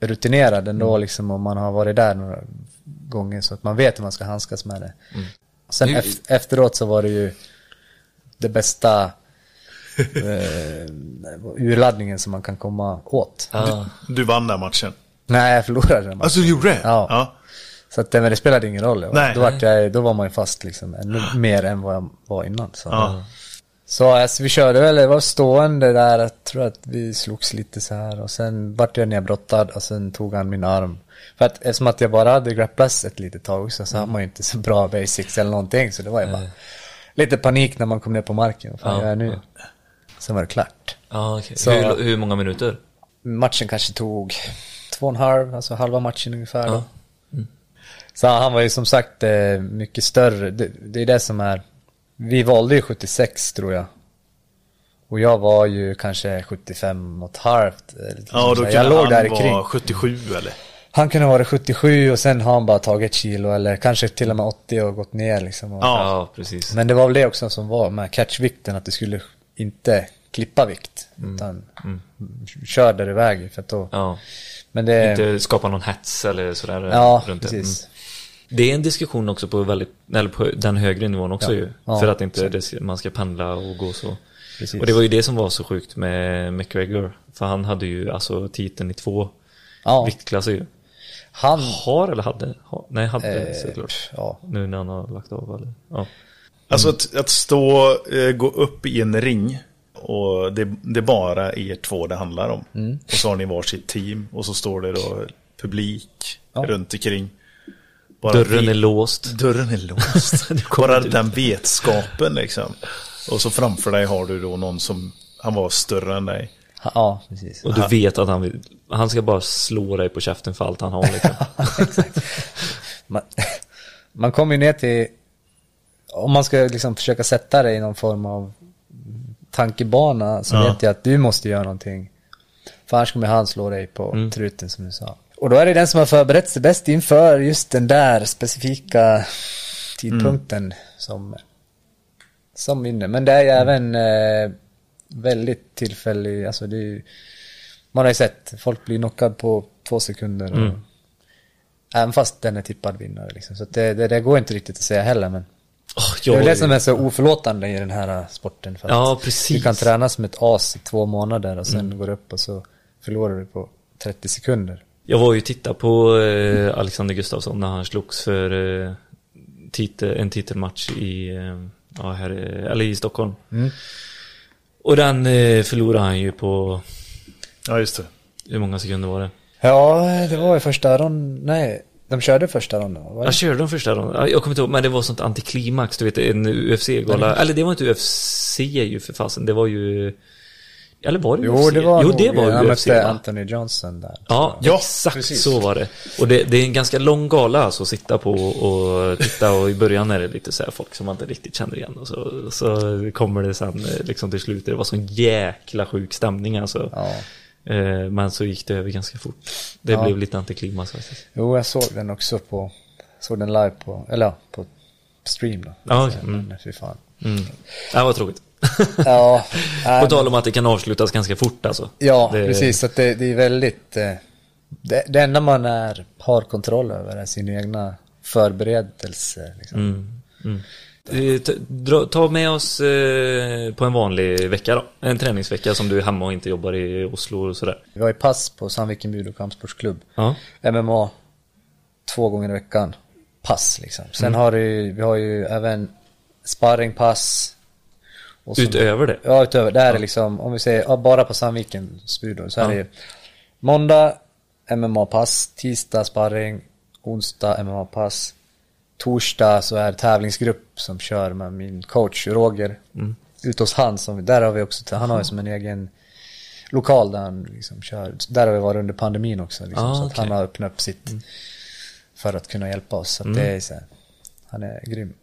[SPEAKER 4] rutinerad ändå mm. liksom om man har varit där några gånger så att man vet hur man ska handskas med det. Mm. Sen ef efteråt så var det ju det bästa eh, urladdningen som man kan komma åt.
[SPEAKER 2] Ah. Du, du, vann den matchen?
[SPEAKER 4] Nej, jag förlorade den matchen.
[SPEAKER 2] Alltså du gjorde det?
[SPEAKER 4] Ja. ja. Så att, men det spelade ingen roll. Nej. Då, var jag, då var man ju fast liksom ännu mer än vad jag var innan. Så. Ja. Så alltså, vi körde väl, det var stående där, jag tror att vi slogs lite så här och sen vart jag nedbrottad och sen tog han min arm. För att eftersom att jag bara hade grapplas ett litet tag också så mm. har man ju inte så bra basics eller någonting så det var ju bara lite panik när man kom ner på marken. Vad fan ja, jag nu? Ja. Sen var det klart.
[SPEAKER 1] Ja, okay. så, hur, hur många minuter?
[SPEAKER 4] Matchen kanske tog två och en halv, alltså halva matchen ungefär. Ja. Mm. Så han var ju som sagt eh, mycket större. Det, det är det som är vi valde ju 76 tror jag. Och jag var ju kanske 75 och ett halvt.
[SPEAKER 2] Ja, då jag låg han där kring. vara 77 eller?
[SPEAKER 4] Han kunde vara 77 och sen har han bara tagit ett kilo eller kanske till och med 80 och gått ner liksom. Och,
[SPEAKER 1] ja, precis.
[SPEAKER 4] Men det var väl det också som var med catchvikten, att det skulle inte klippa vikt. Mm. Utan mm. kör där iväg för att då...
[SPEAKER 1] Ja. Men det... Inte skapa någon hets eller sådär.
[SPEAKER 4] Ja, runt precis. Mm.
[SPEAKER 1] Det är en diskussion också på, väldigt, eller på den högre nivån också ja. ju. Ja, för att inte det, man ska pendla och gå så. Precis. Och det var ju det som var så sjukt med McGregor. För han hade ju alltså titeln i två ja. viktklasser ju. Han har eller hade? Ha, nej, hade eh, såklart. Ja. Nu när han har lagt av eller? Ja.
[SPEAKER 2] Alltså att, att stå, eh, gå upp i en ring och det, det är bara er två det handlar om. Mm. Och så har ni varsitt team och så står det då publik ja. runt omkring.
[SPEAKER 1] Bara dörren är låst.
[SPEAKER 2] Dörren är låst. Bara den vetskapen liksom. Och så framför dig har du då någon som, han var större än dig.
[SPEAKER 4] Ja, precis.
[SPEAKER 1] Och du vet att han vill, han ska bara slå dig på käften för allt han har liksom.
[SPEAKER 4] Exakt. Man, man kommer ju ner till, om man ska liksom försöka sätta dig i någon form av tankebana så
[SPEAKER 2] Ja.
[SPEAKER 4] vet jag att du måste göra någonting. För annars kommer han slå dig på
[SPEAKER 1] Mm.
[SPEAKER 4] truten som du sa. Och då är det den som har förberett sig bäst inför just den där specifika tidpunkten som, som vinner. Men det är ju även eh, väldigt tillfällig, alltså det är ju, man har ju sett, folk blir knockad på två sekunder. Och,
[SPEAKER 1] Mm.
[SPEAKER 4] Även fast den är tippad vinnare liksom. Så det, det, det går inte riktigt att säga heller men.
[SPEAKER 1] Åh,
[SPEAKER 4] Det är det som är så oförlåtande i den här äh, sporten. För att
[SPEAKER 1] Ja,
[SPEAKER 4] Du kan träna som ett as i två månader och sen
[SPEAKER 1] Mm.
[SPEAKER 4] går upp och så förlorar du på 30 sekunder.
[SPEAKER 1] Jag var ju och tittade på eh, Alexander Gustafsson när han slogs för eh, titel, en titelmatch i, eh, ja, här, eh, eller i Stockholm.
[SPEAKER 4] Mm.
[SPEAKER 1] Och den eh, förlorade han ju på,
[SPEAKER 2] Ja, just det.
[SPEAKER 1] hur många sekunder var det?
[SPEAKER 4] Ja, det var ju första ronden, nej, de körde första ronden va?
[SPEAKER 1] Jag körde de första ronden. Ja, Jag kommer inte ihåg, men det var sånt antiklimax, du vet en UFC-gala. Eller det var inte UFC ju för fasen, det var ju... Eller var det
[SPEAKER 4] Jo,
[SPEAKER 1] UFC?
[SPEAKER 4] det var
[SPEAKER 1] Jo, det var UFC
[SPEAKER 4] mötte
[SPEAKER 1] va?
[SPEAKER 4] Anthony Johnson där.
[SPEAKER 1] Ja,
[SPEAKER 2] Ja,
[SPEAKER 1] exakt
[SPEAKER 2] precis.
[SPEAKER 1] så var det. Och det, det är en ganska lång gala alltså att sitta på och titta och i början är det lite så här folk som man inte riktigt känner igen och så, så kommer det sen eh, liksom till slut, det var sån jäkla sjuk stämning alltså.
[SPEAKER 4] Ja.
[SPEAKER 1] Eh, Men så gick det över ganska fort. Det
[SPEAKER 4] Ja.
[SPEAKER 1] blev lite antiklimax faktiskt.
[SPEAKER 4] Jo, jag såg den också på, såg den live på, eller ja, på stream då.
[SPEAKER 1] Ja, Mm.
[SPEAKER 4] fy fan.
[SPEAKER 1] Mm. Det var tråkigt.
[SPEAKER 4] Ja,
[SPEAKER 1] På tal om att det kan avslutas ganska fort alltså.
[SPEAKER 4] Ja,
[SPEAKER 1] Det-
[SPEAKER 4] precis. Så att det, det är väldigt... Eh, det, det enda man är, har kontroll över är sin egna förberedelse. Liksom.
[SPEAKER 1] Mm. Mm. Ta- Ta med oss eh, på en vanlig vecka då. En träningsvecka som du är hemma och inte jobbar i Oslo och sådär.
[SPEAKER 4] Vi har ju pass på Sandviken Budo Kampsportsklubb.
[SPEAKER 1] Ja.
[SPEAKER 4] MMA två gånger i veckan. Pass liksom. Sen
[SPEAKER 1] Mm.
[SPEAKER 4] har du, vi har ju även sparringpass. Så-
[SPEAKER 1] Utöver det.
[SPEAKER 4] Ja, utöver. Det här är liksom, om vi säger ja, bara på Sandvikens Budo så är
[SPEAKER 1] Ja.
[SPEAKER 4] det ju måndag MMA-pass, tisdag sparring, onsdag MMA-pass, torsdag så är det tävlingsgrupp som kör med min coach Roger.
[SPEAKER 1] Mm.
[SPEAKER 4] Ute hos han, som, där har vi också, han har ju som en egen lokal där han liksom kör. Där har vi varit under pandemin också. Liksom,
[SPEAKER 1] Ah,
[SPEAKER 4] så att.
[SPEAKER 1] Mm.
[SPEAKER 4] han har öppnat upp sitt för att kunna hjälpa oss. Så att det är så här, han är grym.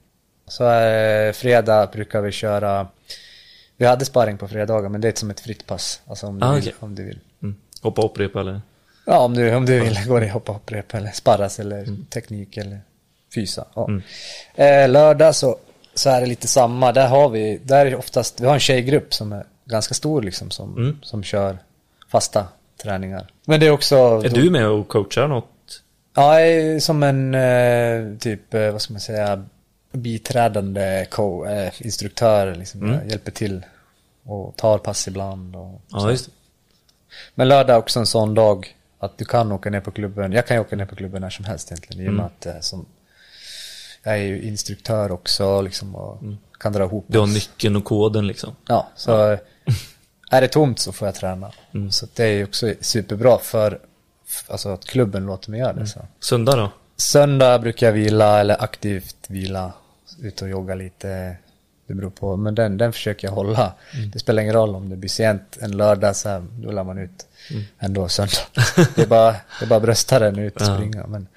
[SPEAKER 4] Så eh, fredag brukar vi köra, vi hade sparring på fredagar men det är som ett fritt pass. Alltså om du,
[SPEAKER 1] Ah,
[SPEAKER 4] vill,
[SPEAKER 1] okej.
[SPEAKER 4] om du vill.
[SPEAKER 1] Mm. Hoppa och upprepa eller?
[SPEAKER 4] Ja om du, om du vill gå det hoppa hopprep eller sparras eller teknik eller fysa. Ja. Eh, lördag så, så är det lite samma. Där har vi, där är oftast, vi har en tjejgrupp som är ganska stor liksom som, som kör fasta träningar. Men det är också...
[SPEAKER 1] Är du med och coachar något?
[SPEAKER 4] Ja, som en eh, typ, eh, vad ska man säga, biträdande co- eh, instruktör. Liksom, Jag hjälper till och tar pass ibland. Och,
[SPEAKER 1] Ja, just det.
[SPEAKER 4] Men lördag är också en sån dag att du kan åka ner på klubben. Jag kan ju åka ner på klubben när som helst egentligen. I och med att eh, som, jag är ju instruktör också liksom, och kan dra ihop
[SPEAKER 1] Du har nyckeln och koden liksom.
[SPEAKER 4] Ja, så eh, är det tomt så får jag träna. Så det är ju också superbra för alltså, att klubben låter mig göra det. Så.
[SPEAKER 1] Söndag då?
[SPEAKER 4] Söndag brukar jag vila eller aktivt vila. Ut och jogga lite. Det beror på. Men den, den försöker jag hålla. Det spelar ingen roll om det blir sent en lördag så här, då lär man ut ändå söndag. det är bara, det är bara brösta den ut och
[SPEAKER 1] Ja.
[SPEAKER 4] springa. Men,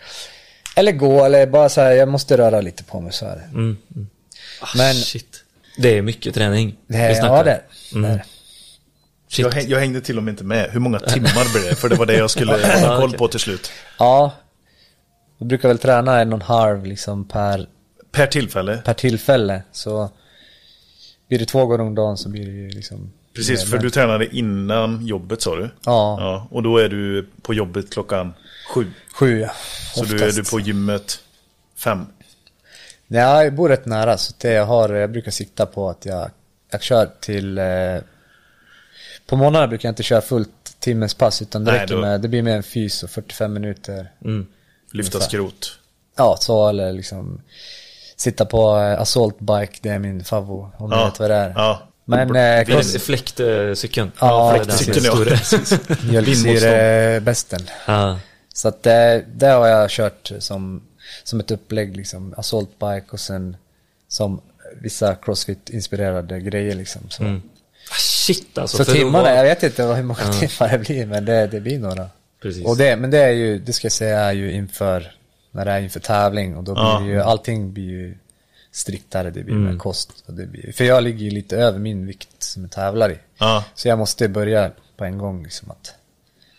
[SPEAKER 4] eller gå eller bara så här, jag måste röra lite på mig så är det.
[SPEAKER 1] Mm. mm. Ah,
[SPEAKER 4] Men-
[SPEAKER 1] shit. Det är mycket träning.
[SPEAKER 4] det
[SPEAKER 1] Vi
[SPEAKER 4] är, ja, det
[SPEAKER 1] Mm.
[SPEAKER 4] det. är.
[SPEAKER 2] Jag, häng, jag hängde till och med inte med. Hur många timmar blir det? För det var det jag skulle ha koll på till slut.
[SPEAKER 4] Ja, jag brukar väl träna en och en halv liksom per,
[SPEAKER 2] Per tillfälle.
[SPEAKER 4] per tillfälle. Så blir det två gånger om dagen så blir det ju liksom
[SPEAKER 2] Precis, för du tränade innan jobbet sa du?
[SPEAKER 4] Ja,
[SPEAKER 2] Ja, och då är du på jobbet klockan sju.
[SPEAKER 4] sju ja.
[SPEAKER 2] Så du är du på gymmet fem.
[SPEAKER 4] Nej, jag bor rätt nära så det jag har, jag brukar sikta på att jag, jag kör till eh, På månaderna brukar jag inte köra fullt timmens pass utan det
[SPEAKER 2] Nej,
[SPEAKER 4] räcker
[SPEAKER 2] då-
[SPEAKER 4] med, det blir mer en fys och 45 minuter
[SPEAKER 1] Mm.
[SPEAKER 2] Lyfta
[SPEAKER 4] Ungefär.
[SPEAKER 2] skrot.
[SPEAKER 4] Ja, så eller liksom Sitta på eh, assault bike, det är min favvo om du
[SPEAKER 2] Ja,
[SPEAKER 4] vet vad det är
[SPEAKER 2] ja.
[SPEAKER 4] Men eh, cross,
[SPEAKER 1] Fläktcykeln.
[SPEAKER 4] Ja,
[SPEAKER 1] det är den
[SPEAKER 2] fläktcykeln, ja.
[SPEAKER 4] mjölksyrebästen
[SPEAKER 1] Ja.
[SPEAKER 4] Så att det, det har jag kört som, som ett upplägg liksom, assault bike och sen som vissa crossfit-inspirerade grejer liksom. Så.
[SPEAKER 1] Mm. Shit alltså.
[SPEAKER 4] Så timmarna,
[SPEAKER 1] vara-
[SPEAKER 4] jag vet inte hur många timmar det blir, men det, det blir några.
[SPEAKER 1] Precis.
[SPEAKER 4] Och det, men det är ju, det ska jag säga, är ju inför, när det är inför tävling och då blir
[SPEAKER 2] Ja.
[SPEAKER 4] ju, allting blir ju striktare, det blir
[SPEAKER 1] Mm.
[SPEAKER 4] med kost. Och det blir, för jag ligger ju lite över min vikt som jag tävlar i.
[SPEAKER 2] Ja.
[SPEAKER 4] Så jag måste börja på en gång liksom att,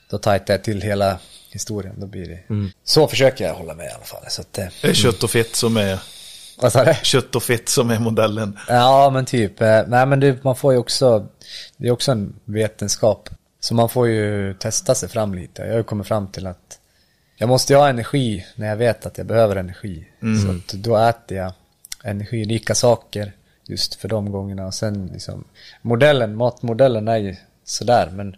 [SPEAKER 4] då tajtar jag till hela historien, då blir det.
[SPEAKER 1] Mm.
[SPEAKER 4] Så försöker jag hålla med i alla fall. Så att,
[SPEAKER 2] Det är kött och fett som är,
[SPEAKER 4] vad sa du?
[SPEAKER 2] kött och fett som är modellen.
[SPEAKER 4] Ja, men typ. eh, Nej, men det, man får ju också, det är också en vetenskap. Så man får ju testa sig fram lite. Jag har ju kommit fram till att jag måste ju ha energi när jag vet att jag behöver energi. Så att då äter jag energirika saker just för de gångerna. Och sen liksom, modellen, matmodellen är ju sådär, men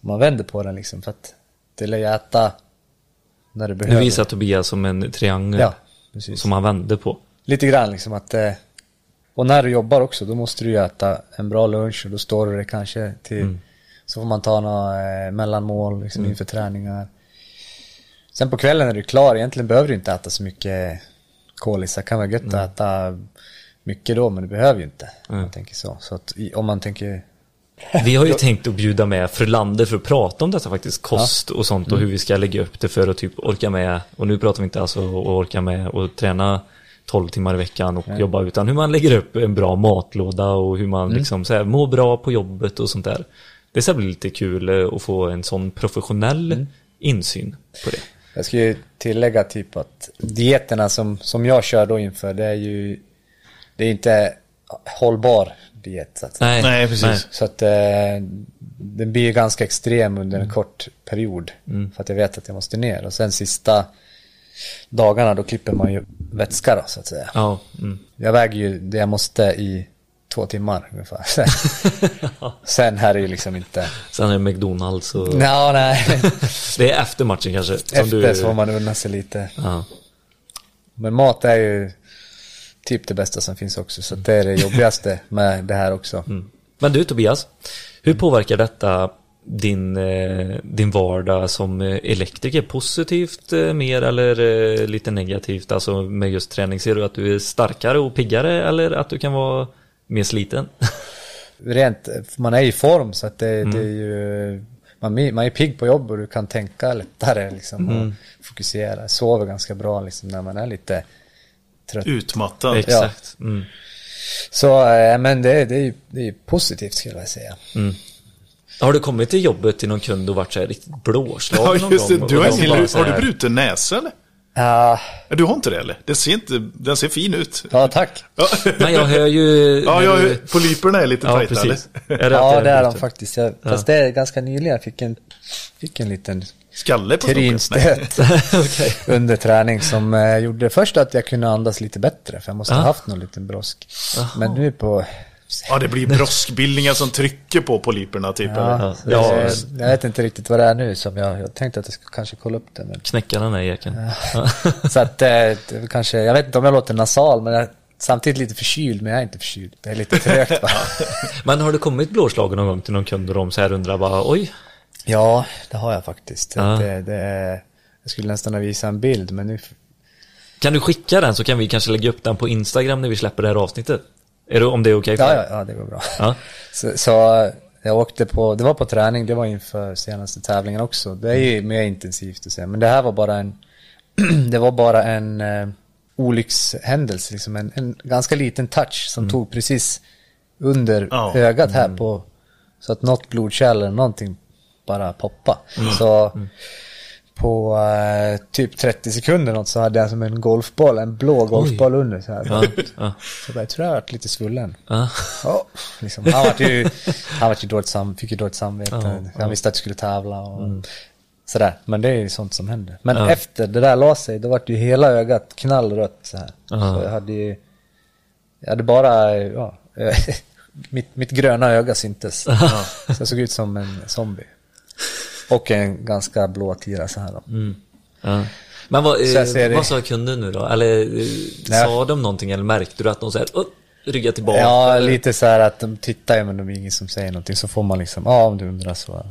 [SPEAKER 4] man vänder på den liksom för att det lär ju äta när du
[SPEAKER 1] Nu
[SPEAKER 4] behöver.
[SPEAKER 1] visar Tobias som en triangel.
[SPEAKER 4] Ja.
[SPEAKER 1] Som han vände på.
[SPEAKER 4] Lite grann liksom att eh, Och när du jobbar också då måste du ju äta en bra lunch och då står du det kanske till Så får man ta några eh, mellanmål liksom inför träningar Sen på kvällen när du är klar. Egentligen behöver du inte äta så mycket kolisar kan vara gött att äta mycket då men du behöver ju inte om man tänker så. Så att om man tänker
[SPEAKER 1] Vi har ju tänkt att bjuda med Frölander för att prata om detta faktiskt, kost och sånt och hur vi ska lägga upp det för att typ orka med, och nu pratar vi inte alltså att orka med och träna 12 timmar i veckan och jobba utan hur man lägger upp en bra matlåda och hur man liksom så här, mår bra på jobbet och sånt där. Det ska bli lite kul att få en sån professionell insyn på det.
[SPEAKER 4] Jag ska ju tillägga typ att dieterna som, som jag kör då inför det är ju Det är inte hållbar diet så att.
[SPEAKER 1] Nej,
[SPEAKER 2] Nej, precis.
[SPEAKER 4] Så att eh, den blir ju ganska extrem under en kort period. För att jag vet att jag måste ner. Och sen sista dagarna då klipper man ju vätska då så att säga.
[SPEAKER 1] Ja, mm.
[SPEAKER 4] Jag väger ju det jag måste i två timmar ungefär. Sen, sen här är ju liksom inte...
[SPEAKER 1] Sen är det McDonalds och
[SPEAKER 4] Nå, nej.
[SPEAKER 1] det är efter matchen kanske.
[SPEAKER 4] Efter
[SPEAKER 1] du...
[SPEAKER 4] så får man unna sig lite.
[SPEAKER 1] ja.
[SPEAKER 4] Men mat är ju typ det bästa som finns också. Så det är det jobbigaste med det här också.
[SPEAKER 1] Men du Tobias, hur påverkar detta din, eh, din vardag som eh, elektriker? Positivt eh, mer eller lite negativt? Alltså med just träning, ser du att du är starkare och piggare eller att du kan vara mer sliten?
[SPEAKER 4] Rent, man är i form så att det, det är ju... Man, är- man är pigg på jobb och du kan tänka lättare liksom och fokusera. Sover ganska bra liksom när man är lite trött.
[SPEAKER 2] Utmattad.
[SPEAKER 1] Exakt. Mm.
[SPEAKER 4] Så, eh, men det, det är ju det är positivt skulle jag säga.
[SPEAKER 1] Har du kommit till jobbet till någon kund och varit så här riktigt
[SPEAKER 2] Ja,
[SPEAKER 1] blåslagen någon
[SPEAKER 2] just det.
[SPEAKER 1] gång?
[SPEAKER 2] Du har, har du brutit näsa
[SPEAKER 4] Ja,
[SPEAKER 2] Ja, Du har inte det eller? Det ser inte, den ser fin ut.
[SPEAKER 4] ja tack.
[SPEAKER 2] Ja,
[SPEAKER 1] Men jag hör ju...
[SPEAKER 2] ja, jag,
[SPEAKER 1] du-
[SPEAKER 2] polyperna är lite
[SPEAKER 1] Ja,
[SPEAKER 2] tajta
[SPEAKER 1] precis.
[SPEAKER 2] eller?
[SPEAKER 1] Är det
[SPEAKER 4] Ja, det är de faktiskt. Jag, Fast det är ganska nyligen jag fick en, fick en liten
[SPEAKER 2] Skalle på
[SPEAKER 4] trinstöt under träning som eh, gjorde först att jag kunde andas lite bättre för jag måste ha haft någon liten brosk. Men nu på...
[SPEAKER 2] Ja, det blir broskbildningar som trycker på polyperna typ.
[SPEAKER 4] Ja, så
[SPEAKER 1] Ja.
[SPEAKER 4] det, jag vet inte riktigt vad det är nu som jag, jag tänkte att jag skulle kanske kolla upp det. Men,
[SPEAKER 1] Knäcka den här eken.
[SPEAKER 4] så att eh, det kanske, jag vet inte om jag låter nasal men jag samtidigt lite förkyld men jag är inte förkyld. Det är lite trögt bara.
[SPEAKER 1] Men har du kommit blåslagen någon gång till någon kund och de så här undrar bara oj,
[SPEAKER 4] Ja, det har jag faktiskt.
[SPEAKER 1] Ja.
[SPEAKER 4] Det, det är, jag skulle nästan visa en bild men nu...
[SPEAKER 1] kan du skicka den så kan vi kanske lägga upp den på Instagram när vi släpper det här avsnittet? Är det, om det är okej för
[SPEAKER 4] Ja, ja, ja, det går bra.
[SPEAKER 1] Ja.
[SPEAKER 4] Så, så jag åkte på, det var på träning, det var inför senaste tävlingen också. Det är ju mer intensivt att säga, men det här var bara en, det var bara en eh, olyckshändelse, liksom en, en ganska liten touch som tog precis under
[SPEAKER 2] Ja.
[SPEAKER 4] ögat här på, så att något blodkärl eller någonting bara poppa. Så på eh, typ 30 sekunder något så hade jag som en golfboll, en blå golfboll under så här.
[SPEAKER 1] Ja, ja,
[SPEAKER 4] Så jag tror jag varit lite svullen.
[SPEAKER 1] ja.
[SPEAKER 4] Ja, liksom. Han var ju, han var ju dåligt sam, fick ju dåligt samvete. han visste att jag skulle tävla och sådär. Men det är ju sånt som händer. Men efter det där la sig, då var det ju hela ögat knallrött så här. Så jag hade ju, jag hade bara, ja, mitt, mitt gröna öga syntes. Så jag såg ut som en zombie. Och en ganska blå tira så här då.
[SPEAKER 1] ja. Men vad,
[SPEAKER 4] Så
[SPEAKER 1] eh,
[SPEAKER 4] det.
[SPEAKER 1] vad sa kunden nu då? Eller eh,
[SPEAKER 4] Nej.
[SPEAKER 1] sa de någonting eller märkte du att de säger oh, rygga tillbaka?
[SPEAKER 4] Ja,
[SPEAKER 1] eller?
[SPEAKER 4] lite så här att de tittar men de är ingen som säger någonting. Så får man liksom, ja om du undrar så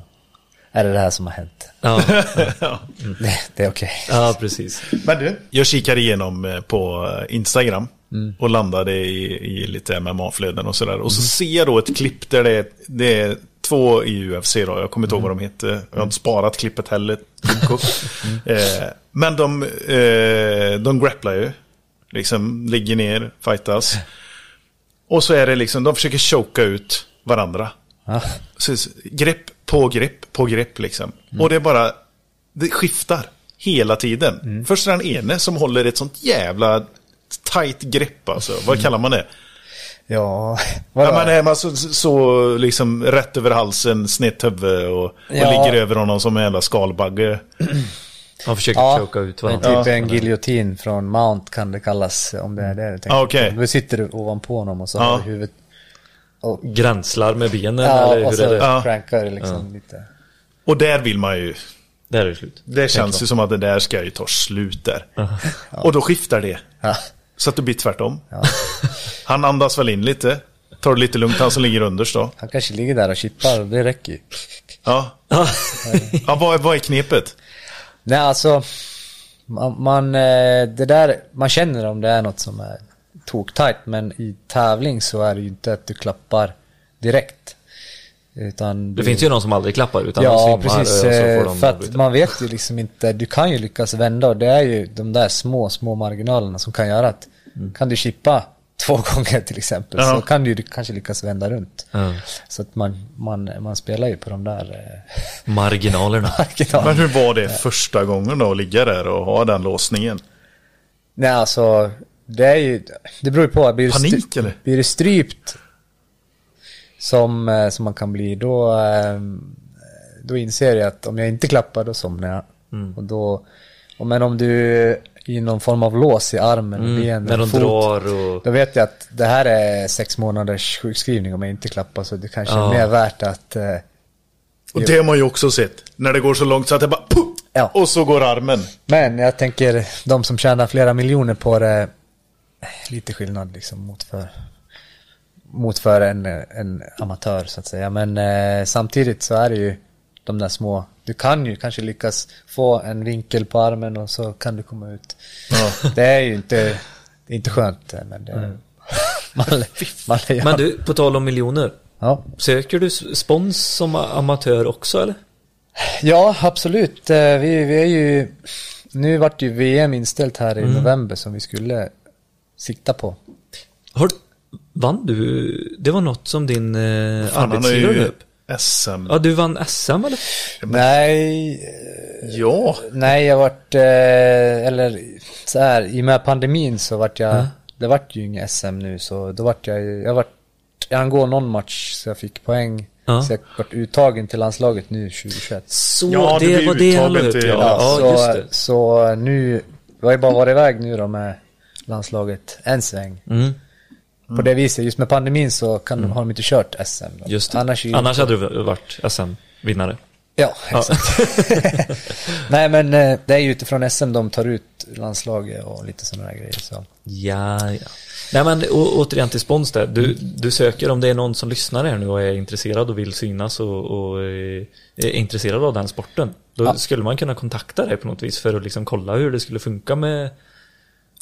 [SPEAKER 4] är det det här som har hänt.
[SPEAKER 1] Ja,
[SPEAKER 4] Det, det är okej.
[SPEAKER 1] ja, precis.
[SPEAKER 2] Men du, jag kikar igenom eh, på eh, Instagram. Mm. Och landade i, i lite MMA-flöden och sådär. Och så ser jag då ett klipp där det det är två i UFC då. Jag kommer inte ihåg vad de heter. Jag har inte sparat klippet heller. mm. eh, men de, eh, de grapplar ju. Liksom ligger ner, fightas. Och så är det liksom, de försöker choka ut varandra. Ah. Så, grepp på grepp på grepp liksom. Mm. Och det är bara, det skiftar hela tiden. Mm. Först är den ene som håller ett sånt jävla tight grepp alltså. Vad kallar man det?
[SPEAKER 4] Ja,
[SPEAKER 2] ja man är man så, så liksom rätt över halsen, snett huvud och, och ja. ligger över honom som en jävla skalbagge.
[SPEAKER 1] Han försöker ja, choka ut
[SPEAKER 4] varandra. Typ en giljotin från Mount kan det kallas om det är det
[SPEAKER 2] ah, okay.
[SPEAKER 4] Då sitter du ovanpå honom och så
[SPEAKER 1] ja.
[SPEAKER 4] har du huvudet
[SPEAKER 1] och, Gränslar med benen
[SPEAKER 4] ja,
[SPEAKER 1] eller
[SPEAKER 4] hur är det? Ja, och så liksom ja. lite.
[SPEAKER 2] Och där vill man ju
[SPEAKER 1] där är det slut.
[SPEAKER 2] Det känns ju som att det där ska ju ta slut där. Ja. Och då skiftar det. Så att det blir tvärtom. Ja. Han andas väl in lite. Tar det lite lugnt, han som ligger underst då.
[SPEAKER 4] Han kanske ligger där och chippar, det räcker ju.
[SPEAKER 2] Ja. ja vad, vad är knepet?
[SPEAKER 4] Nej, alltså. Man, man, eh, det där, man känner om det är något som är toktajt. Men i tävling så är det ju inte att du klappar direkt. Utan
[SPEAKER 1] det du... finns ju någon som aldrig klappar utan
[SPEAKER 4] Ja, precis. Eh, för att man vet ju liksom inte, du kan ju lyckas vända och det är ju de där små, små marginalerna som kan göra att mm. kan du chippa två gånger till exempel ja. så kan du kanske lyckas vända runt. Ja. Så att man, man, man spelar ju på de där eh...
[SPEAKER 1] marginalerna.
[SPEAKER 2] marginalerna. Men hur var det första gången då att ligga där och ha den låsningen?
[SPEAKER 4] Nej alltså, det är ju, det beror ju på.
[SPEAKER 2] Blir Panik eller?
[SPEAKER 4] Blir det strypt som, eh, som man kan bli, då, ehm, då inser jag att om jag inte klappar då somnar jag. Mm. Och då, och men om du i någon form av lås i armen, mm, benen,
[SPEAKER 1] när de fot, drar och...
[SPEAKER 4] Då vet jag att det här är sex månaders sjukskrivning om jag inte klappar så det kanske ja. är mer värt att... Eh,
[SPEAKER 2] och det har man ju också sett. När det går så långt så att det bara... Puh, ja. Och så går armen.
[SPEAKER 4] Men jag tänker, de som tjänar flera miljoner på det, lite skillnad liksom mot för mot för en, en amatör så att säga. Men eh, samtidigt så är det ju de där små, du kan ju kanske lyckas få en vinkel på armen och så kan du komma ut. Ja. Det är ju inte, det är inte skönt men det, mm. man,
[SPEAKER 1] man, ja. Men du, på tal om miljoner. Ja. Söker du spons som amatör också eller?
[SPEAKER 4] Ja, absolut. Eh, vi, vi är ju, nu vart ju VM inställt här i mm. november som vi skulle sikta på.
[SPEAKER 1] Har, Vann du? Det var något som din eh, arbetsgivare upp?
[SPEAKER 2] SM.
[SPEAKER 1] Ja, du vann SM eller?
[SPEAKER 4] Nej.
[SPEAKER 2] Ja.
[SPEAKER 4] Nej, jag vart, eh, eller så här, i och med pandemin så vart jag, mm. det vart ju inget SM nu så då vart jag, jag vart, jag hann gå någon match så jag fick poäng. Ja. Så jag vart uttagen till landslaget nu 2021.
[SPEAKER 1] Så ja, det var det jag upp,
[SPEAKER 4] ja. ja, ja så, just det. Så nu, jag har ju bara varit iväg nu då med landslaget en sväng. Mm. På det viset, just med pandemin så kan mm. har de inte kört SM.
[SPEAKER 1] Just. Annars, Annars hade du varit SM-vinnare.
[SPEAKER 4] Ja, exakt. Ja. Nej men eh, det är ju utifrån SM de tar ut landslaget och lite sådana där grejer. Så.
[SPEAKER 1] Ja, ja. Nej men å, återigen till spons där. Du, du söker om det är någon som lyssnar här nu och är intresserad och vill synas och, och är intresserad av den sporten. Då ja. skulle man kunna kontakta dig på något vis för att liksom kolla hur det skulle funka med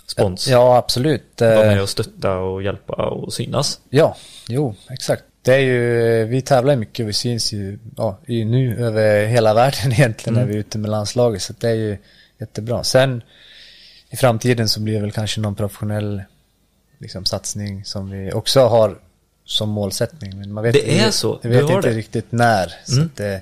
[SPEAKER 1] spons.
[SPEAKER 4] Ja, absolut.
[SPEAKER 1] Vara med och stötta och hjälpa och synas.
[SPEAKER 4] Ja, jo, exakt. Det är ju, vi tävlar mycket, vi syns ju ja, nu över hela världen egentligen mm. när vi är ute med landslaget. Så det är ju jättebra. Sen i framtiden så blir det väl kanske någon professionell liksom, satsning som vi också har som målsättning. Men man vet
[SPEAKER 1] det är så?
[SPEAKER 4] Vi vet inte det. riktigt när. Så mm. det,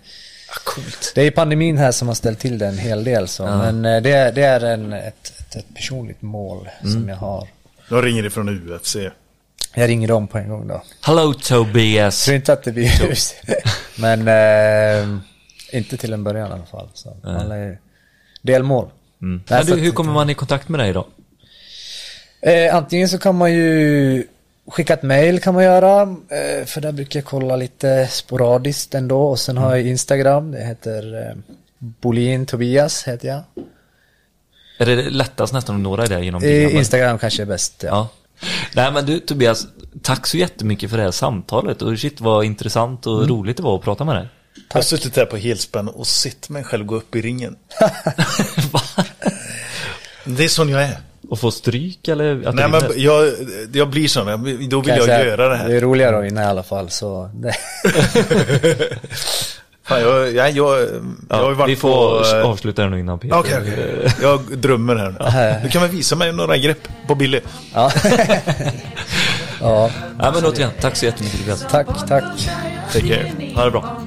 [SPEAKER 1] ah, coolt.
[SPEAKER 4] det är pandemin här som har ställt till det en hel del. Så. Ja. Men eh, det, det är en, ett, ett, ett personligt mål mm. som jag har.
[SPEAKER 2] Jag ringer ifrån UFC.
[SPEAKER 4] Jag ringer dem på en gång då.
[SPEAKER 1] Hello Tobias.
[SPEAKER 4] Jag tror inte att det blir UFC. Men eh, inte till en början i alla fall. Så mm. alla är delmål.
[SPEAKER 1] Mm. Men du, hur kommer man i kontakt med dig då?
[SPEAKER 4] Eh, antingen så kan man ju skicka ett mail kan man göra. Eh, för där brukar jag kolla lite sporadiskt ändå. Och sen har jag Instagram. Det heter eh, Bolin Tobias heter jag.
[SPEAKER 1] Är det lättast nästan att nå dig där genom
[SPEAKER 4] dina Instagram kanske är bäst, ja. ja.
[SPEAKER 1] Nej men du Tobias, tack så jättemycket för det här samtalet och shit vad intressant och mm. roligt det var att prata med dig.
[SPEAKER 2] Tack. Jag har suttit här på helspänn och sett mig själv gå upp i ringen. det är sån jag är.
[SPEAKER 1] att få stryk eller att
[SPEAKER 2] Nej men jag, jag blir sån, då vill jag, jag göra det här.
[SPEAKER 4] Det är roligare att vinna i alla fall så.
[SPEAKER 2] Fan, jag, jag, jag, jag har
[SPEAKER 1] varit Vi får på, eh, avsluta här nu innan
[SPEAKER 2] Peter. Okej, okay, okay. Jag drömmer här nu. Du kan väl visa mig några grepp på Billy?
[SPEAKER 4] Ja.
[SPEAKER 1] ja. ja men återigen, tack så jättemycket.
[SPEAKER 4] Tack, tack.
[SPEAKER 2] Take care.
[SPEAKER 1] Ha det bra.